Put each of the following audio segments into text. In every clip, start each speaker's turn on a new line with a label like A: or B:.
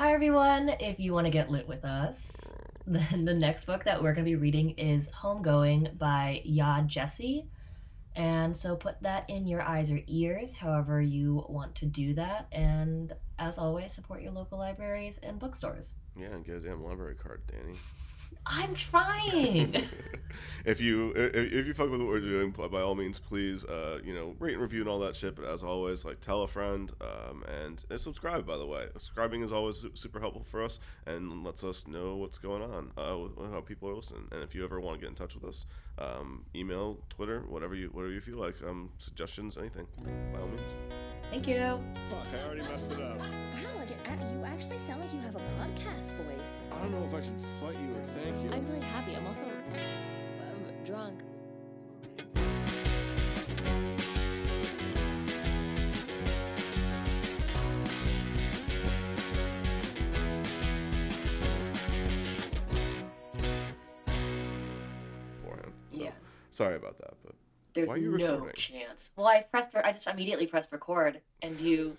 A: Hi, everyone. If you want to get lit with us, then the next book that we're going to be reading is Homegoing by Yaa Gyasi. And so put that in your eyes or ears, however you want to do that. And as always, support your local libraries and bookstores.
B: Yeah, and get a damn library card, Danny.
A: I'm trying.
B: if you if, if you fuck with what we're doing, by all means, please, uh, you know, rate and review and all that shit. But as always, like tell a friend um, and, and subscribe. By the way, subscribing is always super helpful for us and lets us know what's going on, uh, with how people are listening. And if you ever want to get in touch with us, um, email, Twitter, whatever you whatever you feel like, um, suggestions, anything, by all means.
A: Thank you.
C: Fuck, I already messed it up.
D: Wow, like it, you actually sound like you have a podcast voice.
C: I don't know if I should fight you or thank you.
D: I'm really happy. I'm also um, drunk.
B: beforehand. So
A: Yeah.
B: sorry about that, but
A: There's
B: Why are you
A: no
B: recording?
A: chance. Well, I pressed. For I just immediately pressed record, and you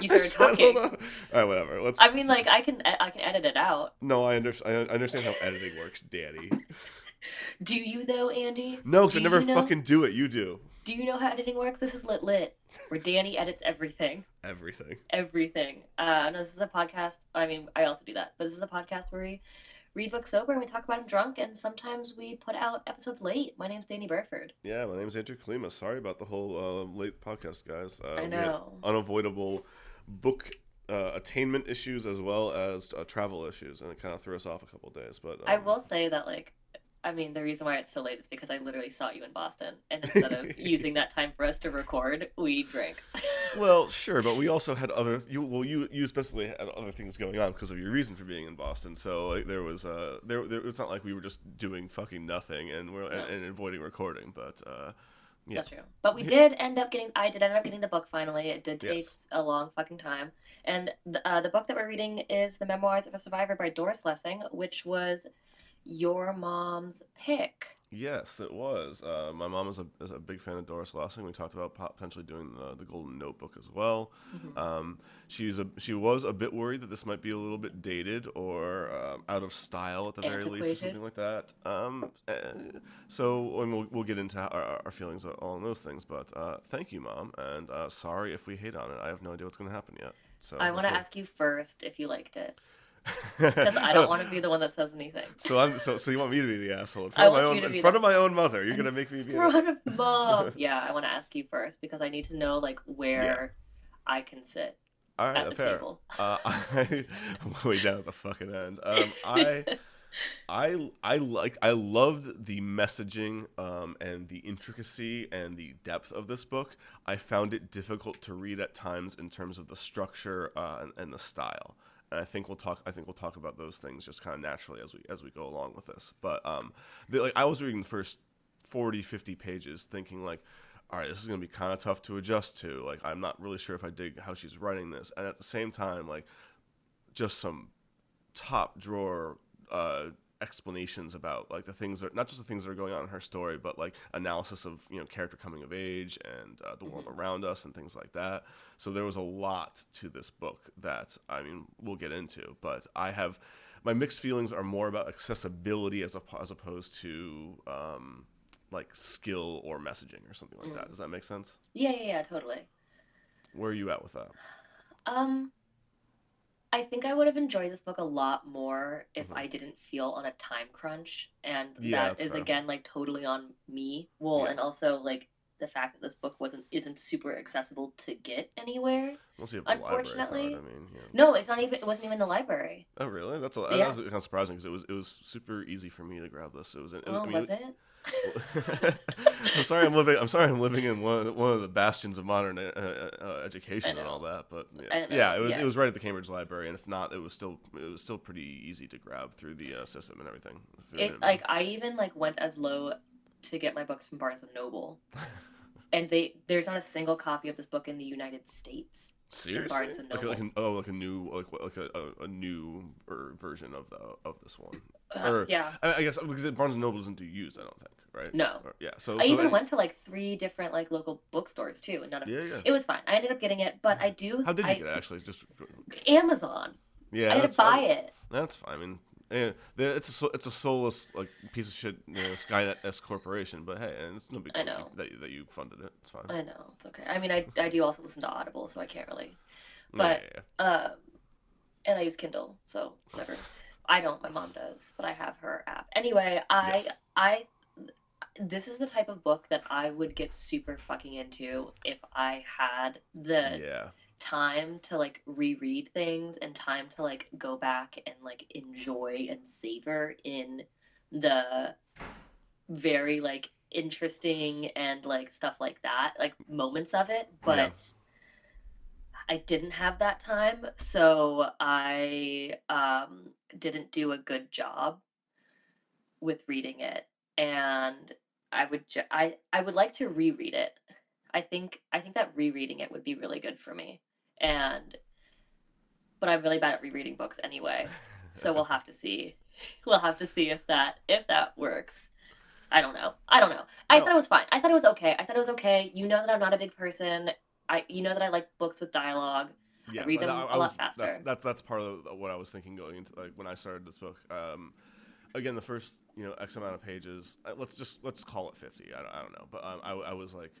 A: you started
B: said,
A: talking.
B: All right, whatever. Let's.
A: I mean, like I can I can edit it out.
B: No, I understand. I understand how editing works, Danny.
A: Do you though, Andy?
B: No, because I never
A: know-
B: fucking do it. You do
A: Do you know how editing works? This is lit lit, where Danny edits everything,
B: everything.
A: everything. Uh, no, this is a podcast. I mean, I also do that, but this is a podcast where we read books sober and we talk about them drunk, and sometimes we put out episodes late. My name's Danny Burford.
B: Yeah, my name's Andrew Kalima. Sorry about the whole uh, late podcast, guys. Uh,
A: I know.
B: unavoidable book uh, attainment issues as well as uh, travel issues, and it kind of threw us off a couple days. But
A: I
B: um,
A: will say that like. I mean, the reason why it's so late is because I literally saw you in Boston, and instead of using that time for us to record, we drank.
B: Well, sure, but we also had other. You well, you you especially had other things going on because of your reason for being in Boston. So like, there was uh there, there it's not like we were just doing fucking nothing and we're
A: No.
B: and, and avoiding recording, but uh yeah.
A: That's true. But we did end up getting. I did end up getting the book finally. It did take
B: Yes.
A: a long fucking time. And the, uh, the book that we're reading is The Memoirs of a Survivor by Doris Lessing, which was your mom's pick.
B: Yes, it was. Uh, my mom is a, is a big fan of Doris Lessing. We talked about potentially doing the, the Golden Notebook as well.
A: Mhm.
B: Um, she's a she was a bit worried that this might be a little bit dated or um, out of style at the very least, or something like that. Um, eh, so and we'll, we'll get into our, our feelings on those things. But uh, thank you, mom, and uh, sorry if we hate on it. I have no idea what's going to happen yet. So
A: I want to ask you first if you liked it, because I don't want to be the one that says anything.
B: So I'm so so you want me to be the asshole in
A: I
B: front of my own in front
A: the-
B: of my own mother? You're gonna make me be.
A: In front of mom. yeah, I want to ask you first because I need to know like where I can sit
B: All right,
A: at the
B: fair.
A: table.
B: Uh, I way down at the fucking end. Um, I, I, I like. I loved the messaging um, and the intricacy and the depth of this book. I found it difficult to read at times in terms of the structure uh, and, and the style. And I think we'll talk. I think we'll talk about those things just kind of naturally as we as we go along with this. But um, the, like I was reading the first 40, 50 pages, thinking like, all right, this is gonna be kind of tough to adjust to. Like, I'm not really sure if I dig how she's writing this, and at the same time, like, just some top drawer uh, explanations about like the things that not just the things that are going on in her story, but like analysis of you know character coming of age and uh, the world around us and things like that. So there was a lot to this book that I mean we'll get into, but I have my mixed feelings are more about accessibility as, op- as opposed to um, like skill or messaging or something like that. Does that make sense?
A: Yeah, yeah, yeah, totally.
B: Where are you at with that?
A: Um, I think I would have enjoyed this book a lot more if
B: Mhm.
A: I didn't feel on a time crunch, and
B: Yeah, that's fair.
A: again like totally on me. Well,
B: Yeah.
A: and also like the fact that this book wasn't isn't super accessible to get anywhere.
B: Unless you have the library card,
A: Unfortunately-
B: I mean, yeah,
A: No,
B: it's-
A: not even. It wasn't even in the library.
B: Oh really? That's a,
A: Yeah.
B: that was kind of surprising because it was it was super easy for me to grab this. It was. It,
A: Oh,
B: I mean,
A: was it?
B: I'm sorry, I'm living. I'm sorry, I'm living in one of the, one of the bastions of modern uh, uh, uh, education and all that. But yeah, yeah, it was
A: yeah.
B: it was right at the Cambridge Library, and if not, it was still it was still pretty easy to grab through the uh, system and everything.
A: It like I even like went as low to get my books from Barnes and Noble, and they there's not a single copy of this book in the United States.
B: Seriously
A: Barnes
B: like, like an, oh like a new like like a, a, a new er, version of the of this one.
A: Uh,
B: Or-
A: yeah.
B: I, I guess because it- Barnes and Noble doesn't do used. I don't think right.
A: No.
B: Or- yeah. So
A: I
B: so
A: even
B: any-
A: went to like three different like local bookstores too, and none of
B: Yeah, yeah.
A: it was fine. I ended up getting it, but I do.
B: How did you
A: I,
B: get it? Actually, just
A: Amazon.
B: Yeah,
A: I had to buy
B: I-
A: it.
B: That's fine. I mean, eh, there- it's a it's a soulless like piece of shit you know, Skynet S corporation, but hey, and it's no big
A: I
B: deal
A: know.
B: that you, that you funded it. It's fine.
A: I know it's okay. I mean, I I do also listen to Audible, so I can't really.
B: Yeah,
A: but-
B: yeah, yeah.
A: Um, and I use Kindle, so whatever. I don't. My mom does, but I have her app. Anyway, I
B: Yes.
A: I this is the type of book that I would get super fucking into if I had the
B: yeah,
A: time to like reread things and time to like go back and like enjoy and savor in the very like interesting and like stuff like that like moments of it but
B: Yeah.
A: i didn't have that time so i um didn't do a good job with reading it and i would ju- i i would like to reread it i think i think that rereading it would be really good for me and but i'm really bad at rereading books anyway so we'll have to see we'll have to see if that if that works i don't know i don't know i
B: No.
A: thought it was fine i thought it was okay i thought it was okay you know that i'm not a big person i you know that i like books with dialogue
B: yes,
A: read
B: I-
A: them
B: I-
A: a
B: I
A: lot
B: was- That's
A: faster.
B: that's that's part of what I was thinking going into like when I started this book. Um, again, the first you know X amount of pages. uh, Let's just let's call it fifty. I don't, I don't know, but um, I I was like.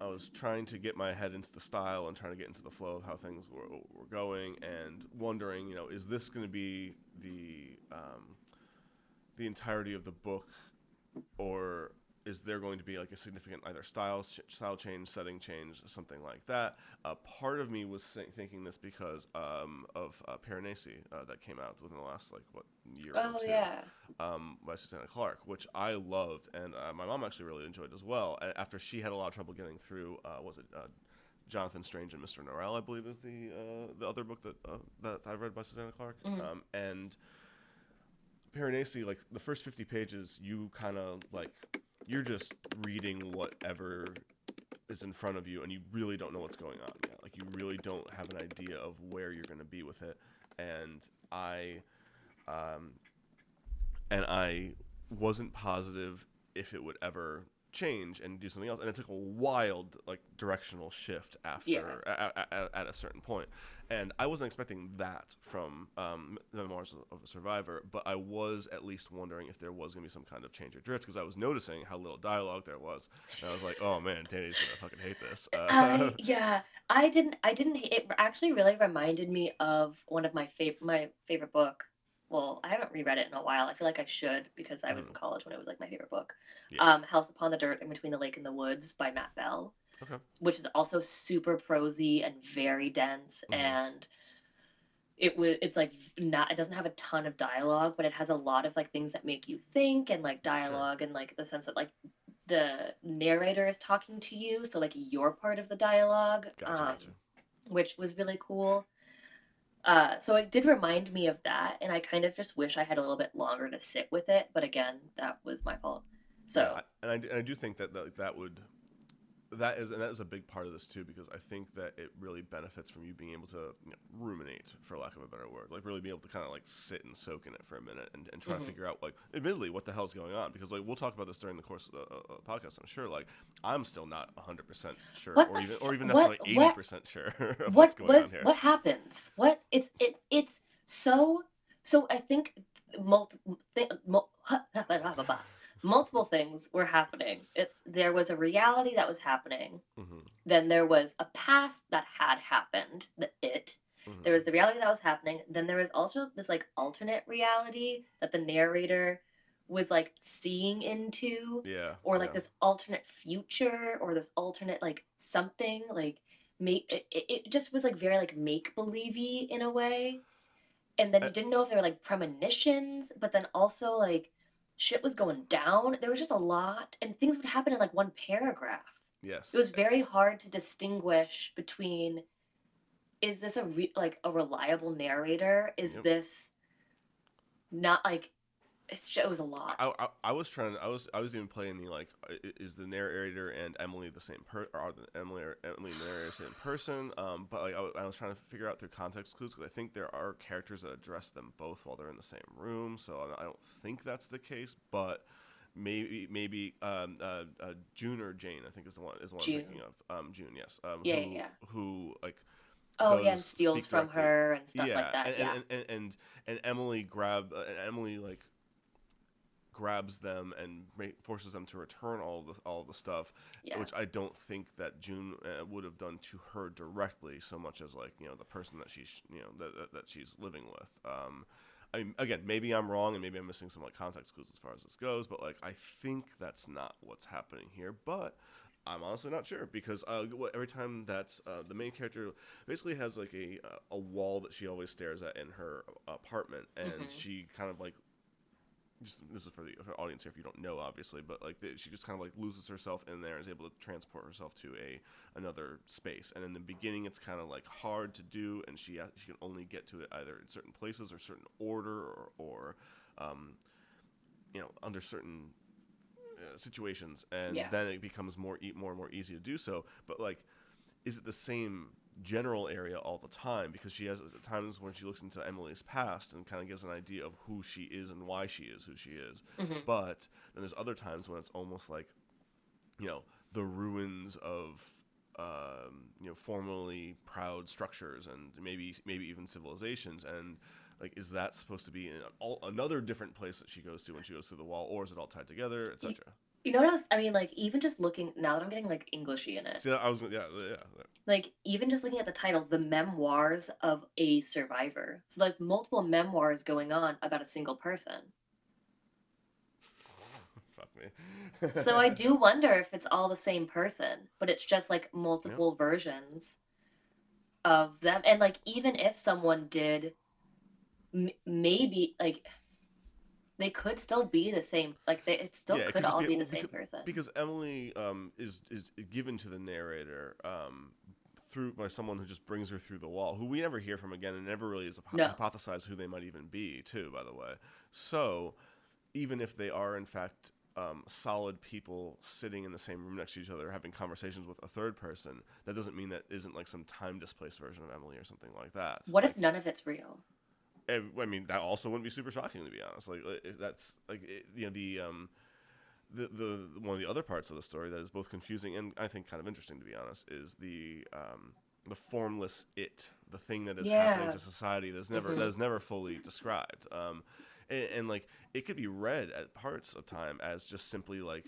B: I was trying to get my head into the style and trying to get into the flow of how things were, were going, and wondering, you know, is this going to be the um, the entirety of the book, or is there going to be like a significant either style style change, setting change, something like that? Uh, part of me was thi- thinking this because um, of uh, Piranesi uh, that came out within the last like what year or
A: oh
B: two
A: yeah
B: um, by Susanna Clarke, which I loved, and uh, my mom actually really enjoyed as well. After she had a lot of trouble getting through, uh, was it uh, Jonathan Strange and Mr. Norrell? I believe is the uh, the other book that uh, that I read by Susanna Clarke,
A: Mhm.
B: um, and Piranesi, like the first fifty pages, you kind of like you're just reading whatever is in front of you, and you really don't know what's going on yet. Like you really don't have an idea of where you're going to be with it, and I. Um, and I wasn't positive if it would ever change and do something else. And it took a wild like directional shift after
A: Yeah.
B: a- a- a- at a certain point. And I wasn't expecting that from um, Memoirs of a Survivor, but I was at least wondering if there was going to be some kind of change or drift because I was noticing how little dialogue there was, and I was like, "Oh man, Danny's gonna fucking hate this." Uh,
A: yeah i didn't i didn't hate it actually really reminded me of one of my favorite my favorite book well i haven't reread it in a while i feel like i should because i was in
B: Mhm.
A: college when it was like my favorite book
B: yes.
A: um, House Upon the Dirt in Between the Lake and the Woods by Matt Bell,
B: Okay.
A: which is also super prosy and very dense,
B: Mhm.
A: and it would it's like not it doesn't have a ton of dialogue, but it has a lot of like things that make you think and like dialogue and like the sense that like the narrator is talking to you, so like you're part of the dialogue,
B: Gotcha,
A: um,
B: gotcha.
A: which was really cool. Uh, so it did remind me of that, and I kind of just wish I had a little bit longer to sit with it. But again, that was my fault. So
B: Yeah, and I, and I do think that, that that would that is and that is a big part of this too because I think that it really benefits from you being able to you know, ruminate for lack of a better word like really be able to kind of like sit and soak in it for a minute and, and try
A: Mhm.
B: to figure out like admittedly what the hell's going on because like we'll talk about this during the course of the uh, uh, podcast I'm sure like I'm still not 100% sure
A: What
B: or even or even necessarily
A: what-
B: 80% sure of what's going
A: was
B: on here.
A: what happens? What it's it it's so so i think multiple th- mul- multiple things were happening. It's there was a reality that was happening.
B: Hmm
A: then there was a past that had happened the it.
B: Hmm
A: there was the reality that was happening. Then there was also this like alternate reality that the narrator was like seeing into
B: yeah
A: or like
B: yeah.
A: this alternate future or this alternate like something like make it, it just was like very like make believey in a way. And then you
B: Uh,
A: didn't know if they were like premonitions but then also like shit was going down. There was just a lot and things would happen in like one paragraph.
B: Yes.
A: It was very hard to distinguish between is this a re- like a reliable narrator? Is
B: Yep.
A: this not like it's ju- it was a lot
B: I, I, I was trying. I was I was even playing the like, is the narrator and Emily the same per? Or are the Emily or Emily and the narrator the same person? Um, but like I, I was trying to figure out through context clues because I think there are characters that address them both while they're in the same room. So I, don't think that's the case, but maybe maybe um, uh, uh, June or Jane I think is the one is the one
A: June.
B: I'm thinking of. Um, June, yes. Um,
A: Yeah,
B: who,
A: yeah, yeah.
B: Who like
A: Oh yeah, and steals from
B: directly-
A: her and stuff
B: yeah,
A: like that.
B: and,
A: yeah.
B: and, and and and Emily grab uh, and Emily like grabs them and ma- forces them to return all the all the stuff,
A: Yeah.
B: which I don't think that June uh, would have done to her directly so much as like you know the person that she's you know that that, that she's living with. Um, I mean, again, maybe I'm wrong and maybe I'm missing some like context clues as far as this goes, but like I think that's not what's happening here, but. I'm honestly not sure because uh, every time that's uh, the main character basically has like a uh, a wall that she always stares at in her apartment, and
A: Mhm.
B: she kind of like just this is for the for audience here if you don't know obviously, but like the, she just kind of like loses herself in there and is able to transport herself to a another space. And in the beginning, it's kind of like hard to do, and she she can only get to it either in certain places or certain order or or um, you know under certain uh, situations, and
A: Yeah.
B: then it becomes more e- more and more easy to do so. But like, is it the same general area all the time? Because she has times when she looks into Emily's past and kind of gives an idea of who she is and why she is who she is.
A: Mhm.
B: But then there's other times when it's almost like, you know, the ruins of. Um, you know, formerly proud structures and maybe maybe even civilizations, and like, is that supposed to be in all, another different place that she goes to when she goes through the wall, or is it all tied together, etc.?
A: You know what I was? I mean, like even just looking now that I'm getting like Englishy in it,
B: See, I was yeah, yeah.
A: Like even just looking at the title, "The Memoirs of a Survivor." So there's multiple memoirs going on about a single person.
B: Fuck me.
A: So I do wonder if it's all the same person, but it's just like multiple versions of them. And like even if someone did, m- maybe like they could still be the same. Like they, it still
B: Yeah, it
A: could
B: could
A: all
B: be-
A: be, the
B: well,
A: same
B: because-
A: person.
B: because Emily um, is is given to the narrator um, through by someone who just brings her through the wall, who we never hear from again, and never really is
A: No.
B: hypothesized who they might even be, too. By the way, so even if they are in fact um, solid people sitting in the same room next to each other, having conversations with a third person, that doesn't mean that isn't like some time displaced version of Emily or something like that.
A: What
B: Like,
A: if none of it's real?
B: Eh, I mean, that also wouldn't be super shocking to be honest. Like that's like it, you know the um the, the one of the other parts of the story that is both confusing and I think kind of interesting to be honest is the um the formless it, the thing that is happening to society that's never
A: Mhm.
B: that is never fully described. Um, and, and like it could be read at parts of time as just simply like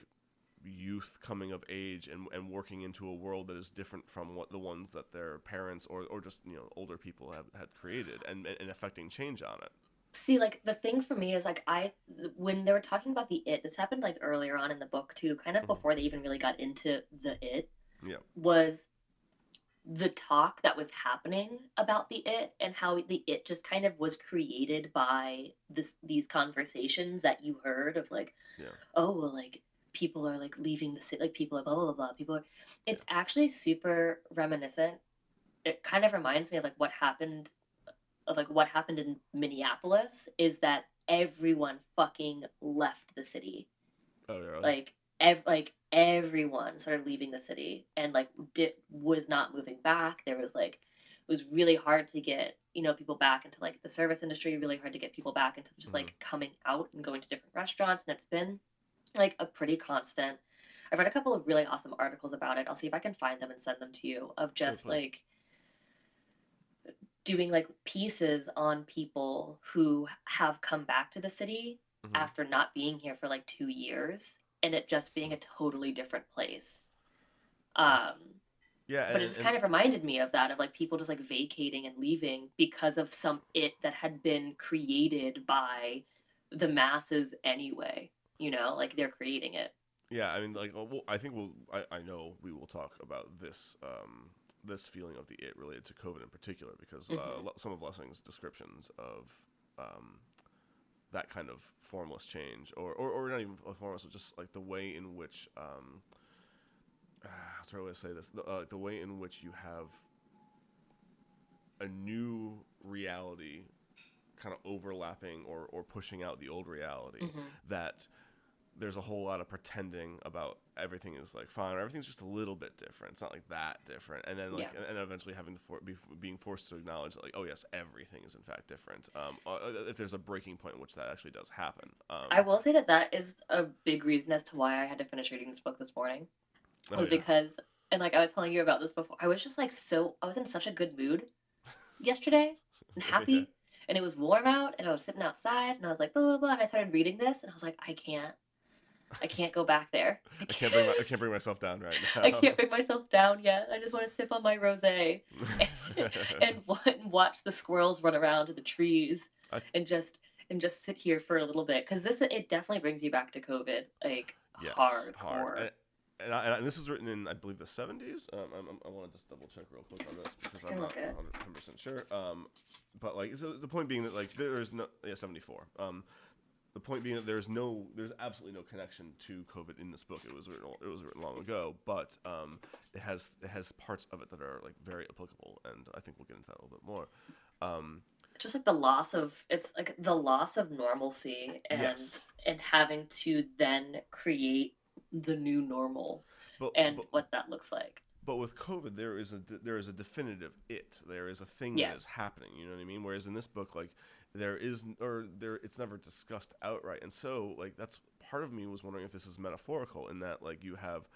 B: youth coming of age and, and working into a world that is different from what the ones that their parents or, or just you know older people have had created and, and affecting change on it
A: See, like the thing for me is like I when they were talking about the it, this happened like earlier on in the book too, kind of
B: Mhm.
A: before they even really got into the it.
B: Yeah.
A: Was the talk that was happening about the it and how the it just kind of was created by this these conversations that you heard of like
B: Yeah.
A: oh well like people are like leaving the city like people are blah blah blah blah people are it's actually super reminiscent it kind of reminds me of like what happened of like what happened in Minneapolis is that everyone fucking left the city.
B: Oh yeah
A: like ev- like everyone started leaving the city and like di- was not moving back. There was like it was really hard to get you know people back into like the service industry really hard to get people back into just like mm-hmm. coming out and going to different restaurants. And it's been like a pretty constant i've read a couple of really awesome articles about it. I'll see if i can find them and send them to you of
B: Sure,
A: just
B: please.
A: like doing like pieces on people who have come back to the city
B: Mhm.
A: after not being here for like two years and it just being a totally different place. Um,
B: yeah
A: but it just kind of reminded me of that of like people just like vacating and leaving because of some it that had been created by the masses anyway. You know, like they're creating it.
B: yeah i mean like well, we'll- i think we'll I, I know we will talk about this um this feeling of the it related to covid in particular because uh,
A: Mhm.
B: lo- some of lessing's descriptions of um that kind of formless change or, or, or not even formless but just like the way in which um the right way to say this the, uh, the way in which you have a new reality kind of overlapping or, or pushing out the old reality
A: Mhm.
B: that there's a whole lot of pretending about everything is like fine or everything's just a little bit different it's not like that different and then like
A: Yeah.
B: and, and eventually having to for, be, being forced to acknowledge that like oh yes everything is in fact different um uh, if there's a breaking point in which that actually does happen um
A: I will say that that is a big reason as to why I had to finish reading this book this morning.
B: oh,
A: was
B: yeah.
A: because and like I was telling you about this before, I was just like so I was in such a good mood yesterday and
B: Yeah.
A: happy and it was warm out and I was sitting outside and I was like blah blah blah and I started reading this and I was like I can't I can't go back there.
B: I can't bring my, I can't bring myself down right now.
A: I can't bring myself down yet. I just want to sip on my rosé and and watch the squirrels run around in the trees
B: I-
A: and just and just sit here for a little bit because this it definitely brings you back to COVID like
B: Yes,
A: hardcore.
B: And, and, I, and this is written in, I believe, the 70s. Um, I'm, I'm- I want to just double check real quick on this because
A: I
B: I'm not 100 percent sure. Um, but like, so the point being that like there is no yeah 74. Um, the point being that there's no, there's absolutely no connection to COVID in this book. It was written, it was written long ago, but um, it has it has parts of it that are like very applicable, and I think we'll get into that a little bit more. Um,
A: just like the loss of it's like the loss of normalcy and
B: Yes.
A: and having to then create the new normal
B: but,
A: and
B: but,
A: what that looks like.
B: But with COVID, there is a there is a definitive it. There is a thing
A: Yeah.
B: that is happening. You know what I mean? Whereas in this book, like there is or there it's never discussed outright. And so like that's part of me was wondering if this is metaphorical in that like you have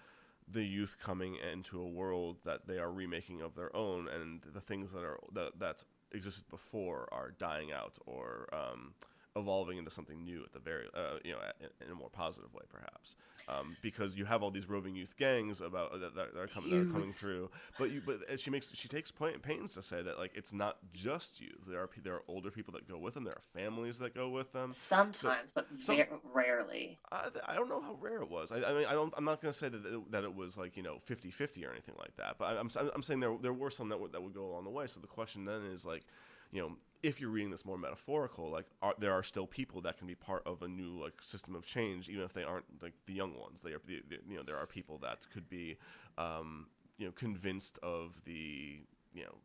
B: the youth coming into a world that they are remaking of their own, and the things that are that that existed before are dying out or um, evolving into something new at the very uh, you know in, in a more positive way perhaps um, because you have all these roving youth gangs about that, that are coming that are coming through but you but she makes she takes point pains to say that like it's not just youth there are there are older people that go with them there are families that go with them
A: Sometimes, but
B: some-
A: very rarely.
B: I, I don't know how rare it was. I, I mean, I don't. I'm not going to say that it, that it was like you know 50-50 or anything like that. But I- I'm I'm, I'm saying there there were some that would that would go along the way. So the question then is like, you know, if you're reading this more metaphorical, like are, there are still people that can be part of a new like system of change, even if they aren't like the young ones. They are the, the- you know there are people that could be um, you know convinced of the you know.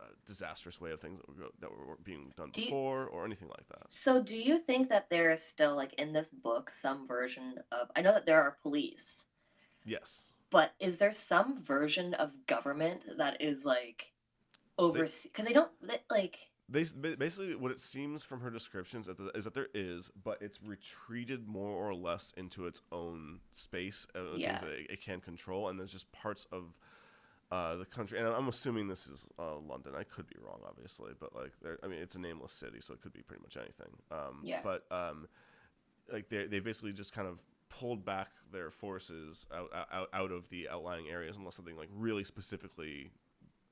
B: Uh, disastrous way of things that were, that were being done
A: Do you-
B: before, or anything like that.
A: So, do you think that there is still like in this book some version of? I know that there are police,
B: Yes.
A: but is there some version of government that is like oversee? Because I don't like.
B: They basically what it seems from her descriptions is that there is, but it's retreated more or less into its own space, uh,
A: Yeah.
B: it, it can control, and there's just parts of uh, the country. And I'm assuming this is uh, London. I could be wrong, obviously, but like, there- I mean, it's a nameless city, so it could be pretty much anything. Um,
A: Yeah.
B: But um, like they they basically just kind of pulled back their forces out, out out of the outlying areas unless something like really specifically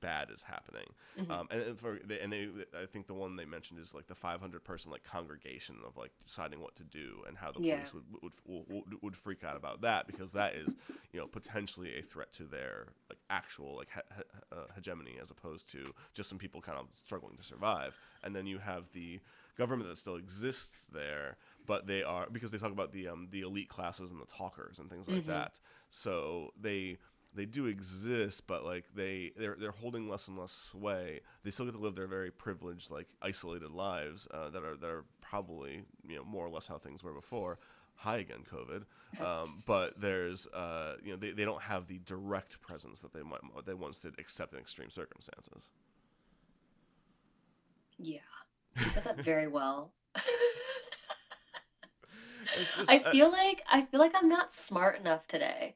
B: bad is happening.
A: Mhm.
B: Um, and, and for they, and they, I think the one they mentioned is like the 500 person like congregation of like deciding what to do and how the
A: Yeah.
B: police would, would would would freak out about that because that is you know potentially a threat to their like actual like he- uh, hegemony as opposed to just some people kind of struggling to survive. And then you have the government that still exists there, but they are because they talk about the um, the elite classes and the talkers and things like
A: Mhm.
B: that. So they they do exist, but like they they're they're holding less and less sway. They still get to live their very privileged, like isolated lives uh, that are that are probably you know more or less how things were before. Hi again, COVID. Um, but there's uh, you know they, they don't have the direct presence that they might they once did, except in extreme circumstances.
A: Yeah, you said that very well.
B: Just-
A: I feel like I feel like I'm not smart enough today.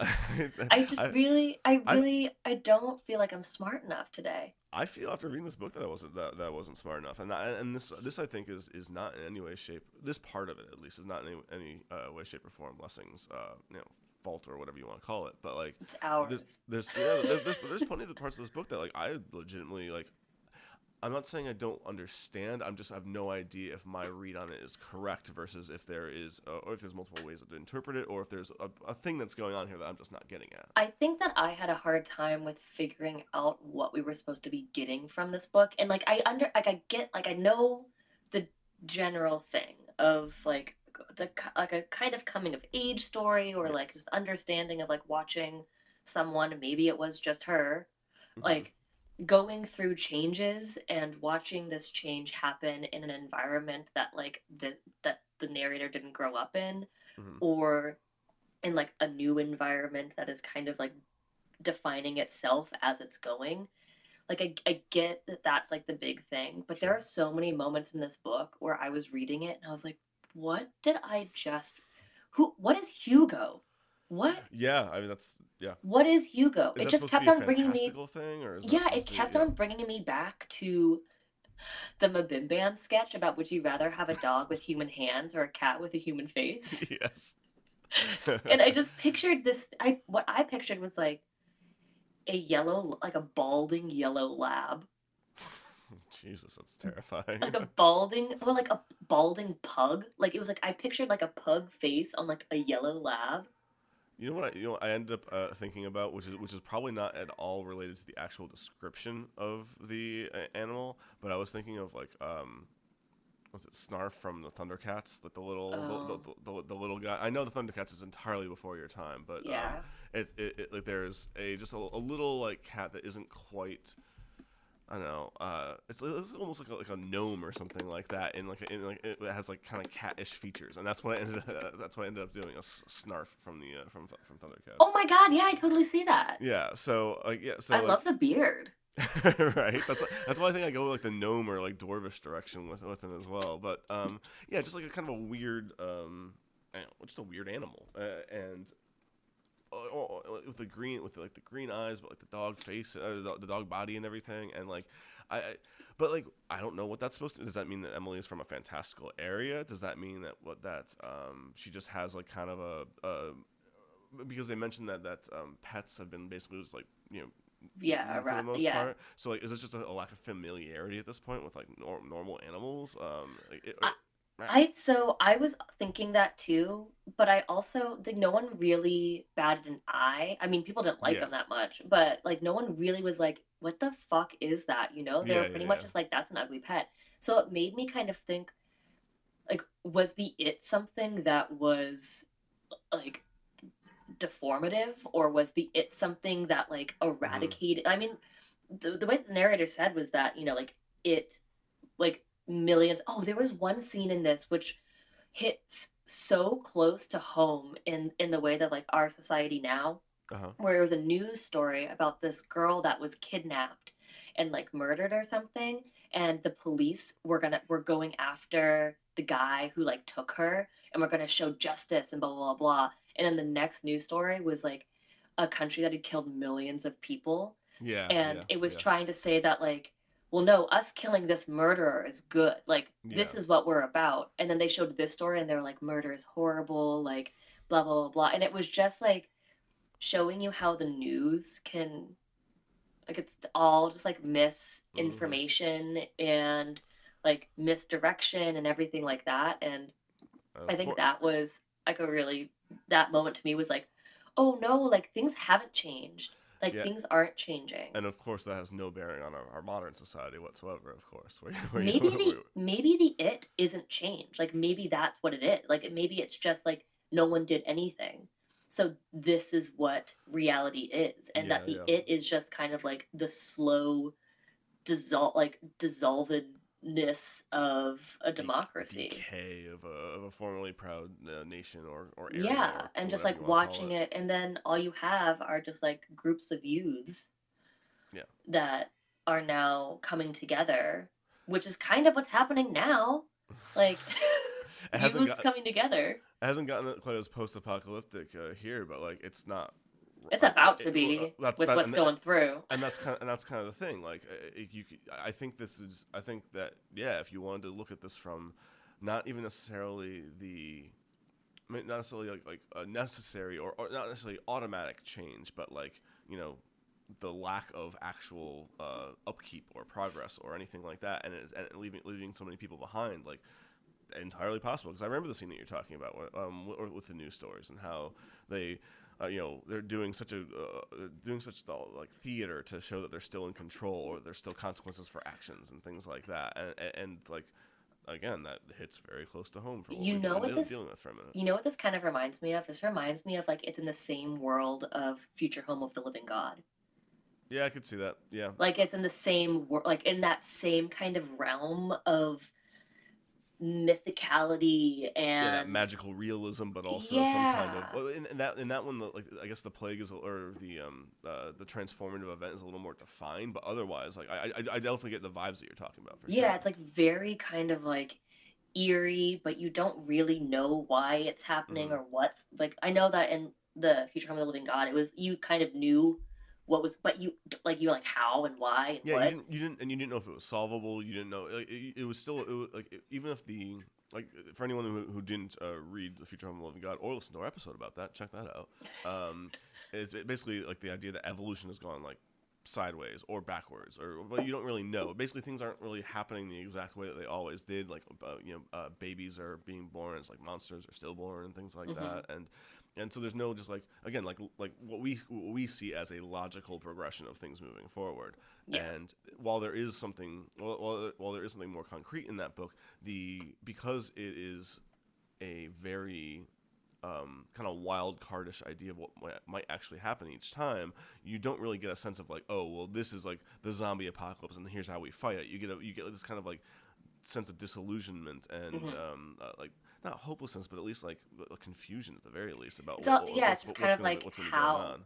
A: I just really, I
B: I-
A: really, I don't feel like I'm smart enough today.
B: I feel after reading this book that I wasn't that, that I wasn't smart enough, and that, and this this I think is is not in any way shape this part of it at least is not in any, any uh, way shape or form Lessing's uh, you know fault or whatever you want to call it. But like
A: It's ours.
B: there's there's yeah, there- there's there's plenty of the parts of this book that like I legitimately like. I'm not saying I don't understand. I'm just I have no idea if my read on it is correct versus if there is uh, or if there's multiple ways to interpret it or if there's a, a thing that's going on here that I'm just not getting at.
A: I think that I had a hard time with figuring out what we were supposed to be getting from this book. And like I under like I get like I know the general thing of like the like a kind of coming of age story or like this understanding of like watching someone maybe it was just her
B: Mhm.
A: like going through changes and watching this change happen in an environment that like the that the narrator didn't grow up in
B: Mhm.
A: or in like a new environment that is kind of like defining itself as it's going like I, I get that that's like the big thing but there are so many moments in this book where i was reading it and i was like what did i just who what is hugo what
B: Yeah, I mean that's yeah.
A: what is Hugo?
B: Is
A: it
B: that
A: just
B: supposed
A: kept
B: to be
A: on
B: a
A: bringing me
B: fantastical thing, or is that
A: Yeah,
B: supposed
A: it
B: to
A: kept
B: yeah.
A: on bringing me back to the Mabim Bam sketch about would you rather have a dog with human hands or a cat with a human face?
B: yes.
A: and I just pictured this. I what I pictured was like a yellow, like a balding yellow lab,
B: Jesus, that's terrifying.
A: like a balding, or like a balding pug. Like it was like I pictured like a pug face on like a yellow lab.
B: You know what? I, you know what I ended up uh, thinking about, which is which is probably not at all related to the actual description of the uh, animal, but I was thinking of like um, was it Snarf from the Thundercats, like the little the,
A: Oh.
B: the, the, the little guy. I know the Thundercats is entirely before your time, but
A: Yeah.
B: um, it, it, it like there's a just a, a little like cat that isn't quite. I don't know. Uh, it's, it's almost like a, like a gnome or something like that, in like a, in like it has like kind of cat-ish features, and that's what I ended. Up, that's what I ended up doing. A s- snarf from the uh, from from Thundercats.
A: Oh my god, yeah, I totally see that.
B: Yeah. So like yeah. So
A: I
B: like,
A: love the beard.
B: right. That's that's why I think I go like the gnome or like dwarvish direction with with him as well. But um, yeah, just like a kind of a weird um, I don't know, just a weird animal, uh, and with the green with the, like the green eyes, but like the dog face, uh, the, the dog body and everything, and like I, I, but like I don't know what that's supposed to. Does that mean that Emily is from a fantastical area? Does that mean that what that um she just has like kind of a, a because they mentioned that that um, pets have been basically just like you know
A: Yeah,
B: for
A: right,
B: the most
A: yeah.
B: part. So like, is this just a, a lack of familiarity at this point with like nor- normal animals? Um, it,
A: I- I so I was thinking that too, but I also think no one really batted an eye. I mean, people didn't like
B: Yeah.
A: them that much, but like no one really was like, "What the fuck is that?" You know, they
B: Yeah,
A: were
B: yeah,
A: pretty much
B: yeah.
A: just like, "That's an ugly pet." So it made me kind of think, like, was the it something that was like deformative, or was the it something that like mm-hmm. eradicated? I mean, the the way the narrator said was that you know, like it, like millions. Oh, there was one scene in this which hits so close to home in in the way that like our society now
B: uh-huh.
A: where it was a news story about this girl that was kidnapped and like murdered or something and the police were gonna were going after the guy who like took her and we're gonna show justice and blah blah blah blah and then the next news story was like a country that had killed millions of people
B: Yeah.
A: and
B: yeah,
A: it was
B: yeah.
A: trying to say that like well no us killing this murderer is good. Like this is what we're about. And then they showed this story and they were like murder is horrible like blah blah blah blah. And it was just like showing you how the news can like it's all just like mm-hmm. misinformation and like misdirection and everything like that. And i think that was like a really that moment to me was like oh no like things haven't changed like
B: Yeah.
A: things aren't changing
B: And of course, that has no bearing on our, our modern society whatsoever. Of course, where, where
A: maybe
B: you,
A: the maybe the it isn't change. like maybe that's what it is like maybe it's just like no one did anything so this is what reality is and that the
B: Yeah, yeah.
A: it is just kind of like the slow dissolve like dissolvedness of a democracy
B: decay of a, of a formerly proud uh, nation or or area
A: yeah
B: or
A: and just like
B: you wanna call
A: watching it. and then all you have are just like groups of youths
B: Yeah.
A: that are now coming together which is kind of what's happening now like
B: It hasn't
A: youths
B: got-
A: coming together
B: It hasn't gotten quite as post-apocalyptic uh, here, but like it's not.
A: It's about to be
B: that's-
A: with
B: that-
A: what's going through
B: and that's kind of, and that's kind of the thing. Like uh, you, I think this is. I think that yeah, if you wanted to look at this from, not even necessarily the, I mean, not necessarily like like a necessary or, or not necessarily automatic change, but like you know, the lack of actual uh, upkeep or progress or anything like that, and it's, and leaving leaving so many people behind, like entirely possible. Because I remember the scene that you're talking about um, with the news stories and how they uh, you know they're doing such a uh, doing such the, like theater to show that they're still in control or there's still consequences for actions and things like that. And, and, and like again that hits very close to home for what
A: You know
B: been
A: what this-
B: dealing with for a minute.
A: you know what this kind of reminds me of? This reminds me of like it's in the same world of future home of the living god.
B: Yeah i could see that. Yeah.
A: Like it's in the same world like in that same kind of realm of mythicality and
B: yeah, that magical realism, but also some kind of well, in, in that in that one, the, like I guess the plague is or the um uh, the transformative event is a little more defined, but otherwise, like I I, I definitely get the vibes that you're talking about for
A: yeah
B: sure.
A: it's like very kind of like eerie but you don't really know why it's happening
B: Mhm.
A: or what's like i know that in the Future Home of the Living God, it was you kind of knew what was, but you like you like how and why and
B: Yeah,
A: what.
B: you didn't, you didn't, and you didn't know if it was solvable. You didn't know. Like, it, it was still, it was, like, even if the, like, for anyone who, who didn't uh, read the Future Home of the Living God or listen to our episode about that, check that out. Um, it's basically like the idea that evolution has gone like sideways or backwards, or but you don't really know. Basically, things aren't really happening the exact way that they always did. Like, uh, you know, uh, babies are being born, it's like monsters are stillborn and things like
A: Mhm.
B: that, and and so there's no just like again like like what we what we see as a logical progression of things moving forward.
A: Yeah.
B: And while there is something, while, while, while there is something more concrete in that book, the because it is a very um, kind of wild cardish idea of what might, might actually happen each time, you don't really get a sense of like, oh, well, this is like the zombie apocalypse, and here's how we fight it. You get a, you get this kind of like sense of disillusionment and
A: Mhm.
B: um, uh, like not hopelessness, but at least like a confusion at the very least about
A: It's
B: what,
A: all-
B: what-
A: yeah, it's just
B: what's
A: kind of
B: gonna
A: like how-.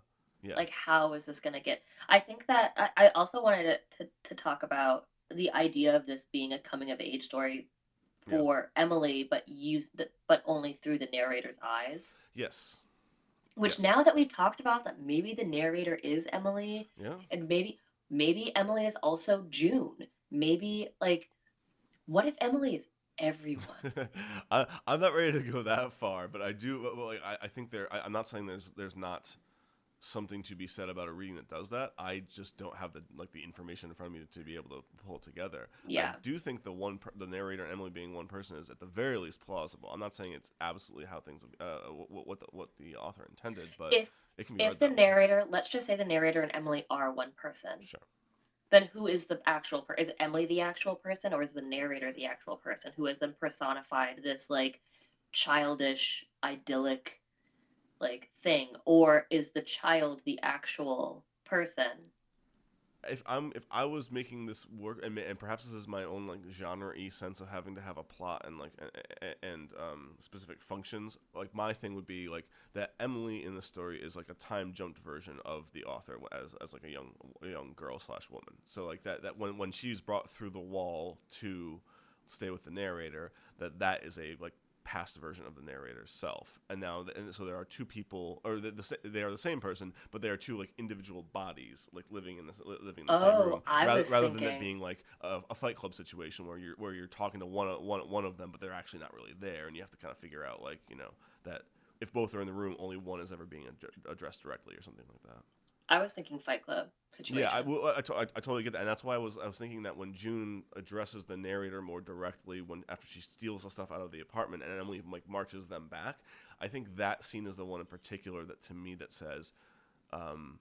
B: Yeah.
A: like how is this going to get i think that I, I also wanted to, to, to talk about the idea of this being a coming of age story
B: Yeah.
A: for emily but use the, but only through the narrator's eyes
B: yes.
A: which
B: Yes.
A: now that we've talked about that maybe the narrator is emily
B: Yeah.
A: and maybe maybe emily is also june maybe like what if emily is everyone
B: I, I'm not ready to go that far, but I do. Well, like, I, I think there. I, I'm not saying there's there's not something to be said about a reading that does that. I just don't have the like the information in front of me to be able to pull it together.
A: Yeah.
B: I do think the one per, the narrator and Emily being one person is at the very least plausible. I'm not saying it's absolutely how things uh what what the, what the author intended, but
A: if
B: it can be
A: if the
B: that way.
A: narrator let's just say the narrator and emily are one person
B: Sure.
A: Then who is the actual person? is Emily the actual person or is the narrator the actual person who has then personified this like childish idyllic like thing or is the child the actual person
B: if I'm if I was making this work and, and perhaps this is my own like genre y sense of having to have a plot and like a- a- and um, specific functions like my thing would be like that Emily in the story is like a time jumped version of the author as, as like a young a young girl slash woman. So like that that when when she's brought through the wall to stay with the narrator that that is a like past version of the narrator's self. And now and so there are two people or the, the, they are the same person but they are two like individual bodies like living in the living in the
A: Oh,
B: same room
A: I
B: rather, rather than it being like a, a fight club situation where you're where you're talking to one of- one one of them but they're actually not really there and you have to kind of figure out like you know that if both are in the room only one is ever being ad- addressed directly or something like that
A: I was thinking Fight Club situation.
B: yeah, I, I, I, I totally get that, and that's why I was I was thinking that when June addresses the narrator more directly, when after she steals the stuff out of the apartment and Emily like marches them back, I think that scene is the one in particular that to me that says, um,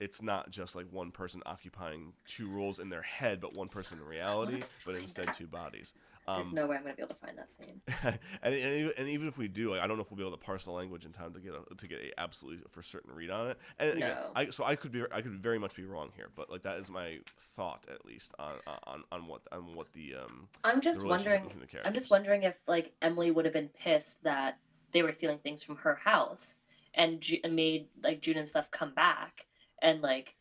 B: it's not just like one person occupying two roles in their head, but one person in reality, but instead
A: that.
B: two bodies.
A: There's
B: Um,
A: no way I'm gonna be able to find that scene.
B: and, and, even- and even if we do, like, I don't know if we'll be able to parse the language in time to get a, to get a absolutely for certain read on it. And again,
A: No.
B: I, so I could be I could very much be wrong here, but like that is my thought at least on on, on what on what the um
A: I'm just wondering. I'm just wondering if like Emily would have been pissed that they were stealing things from her house and, Ju- made like June and stuff come back and like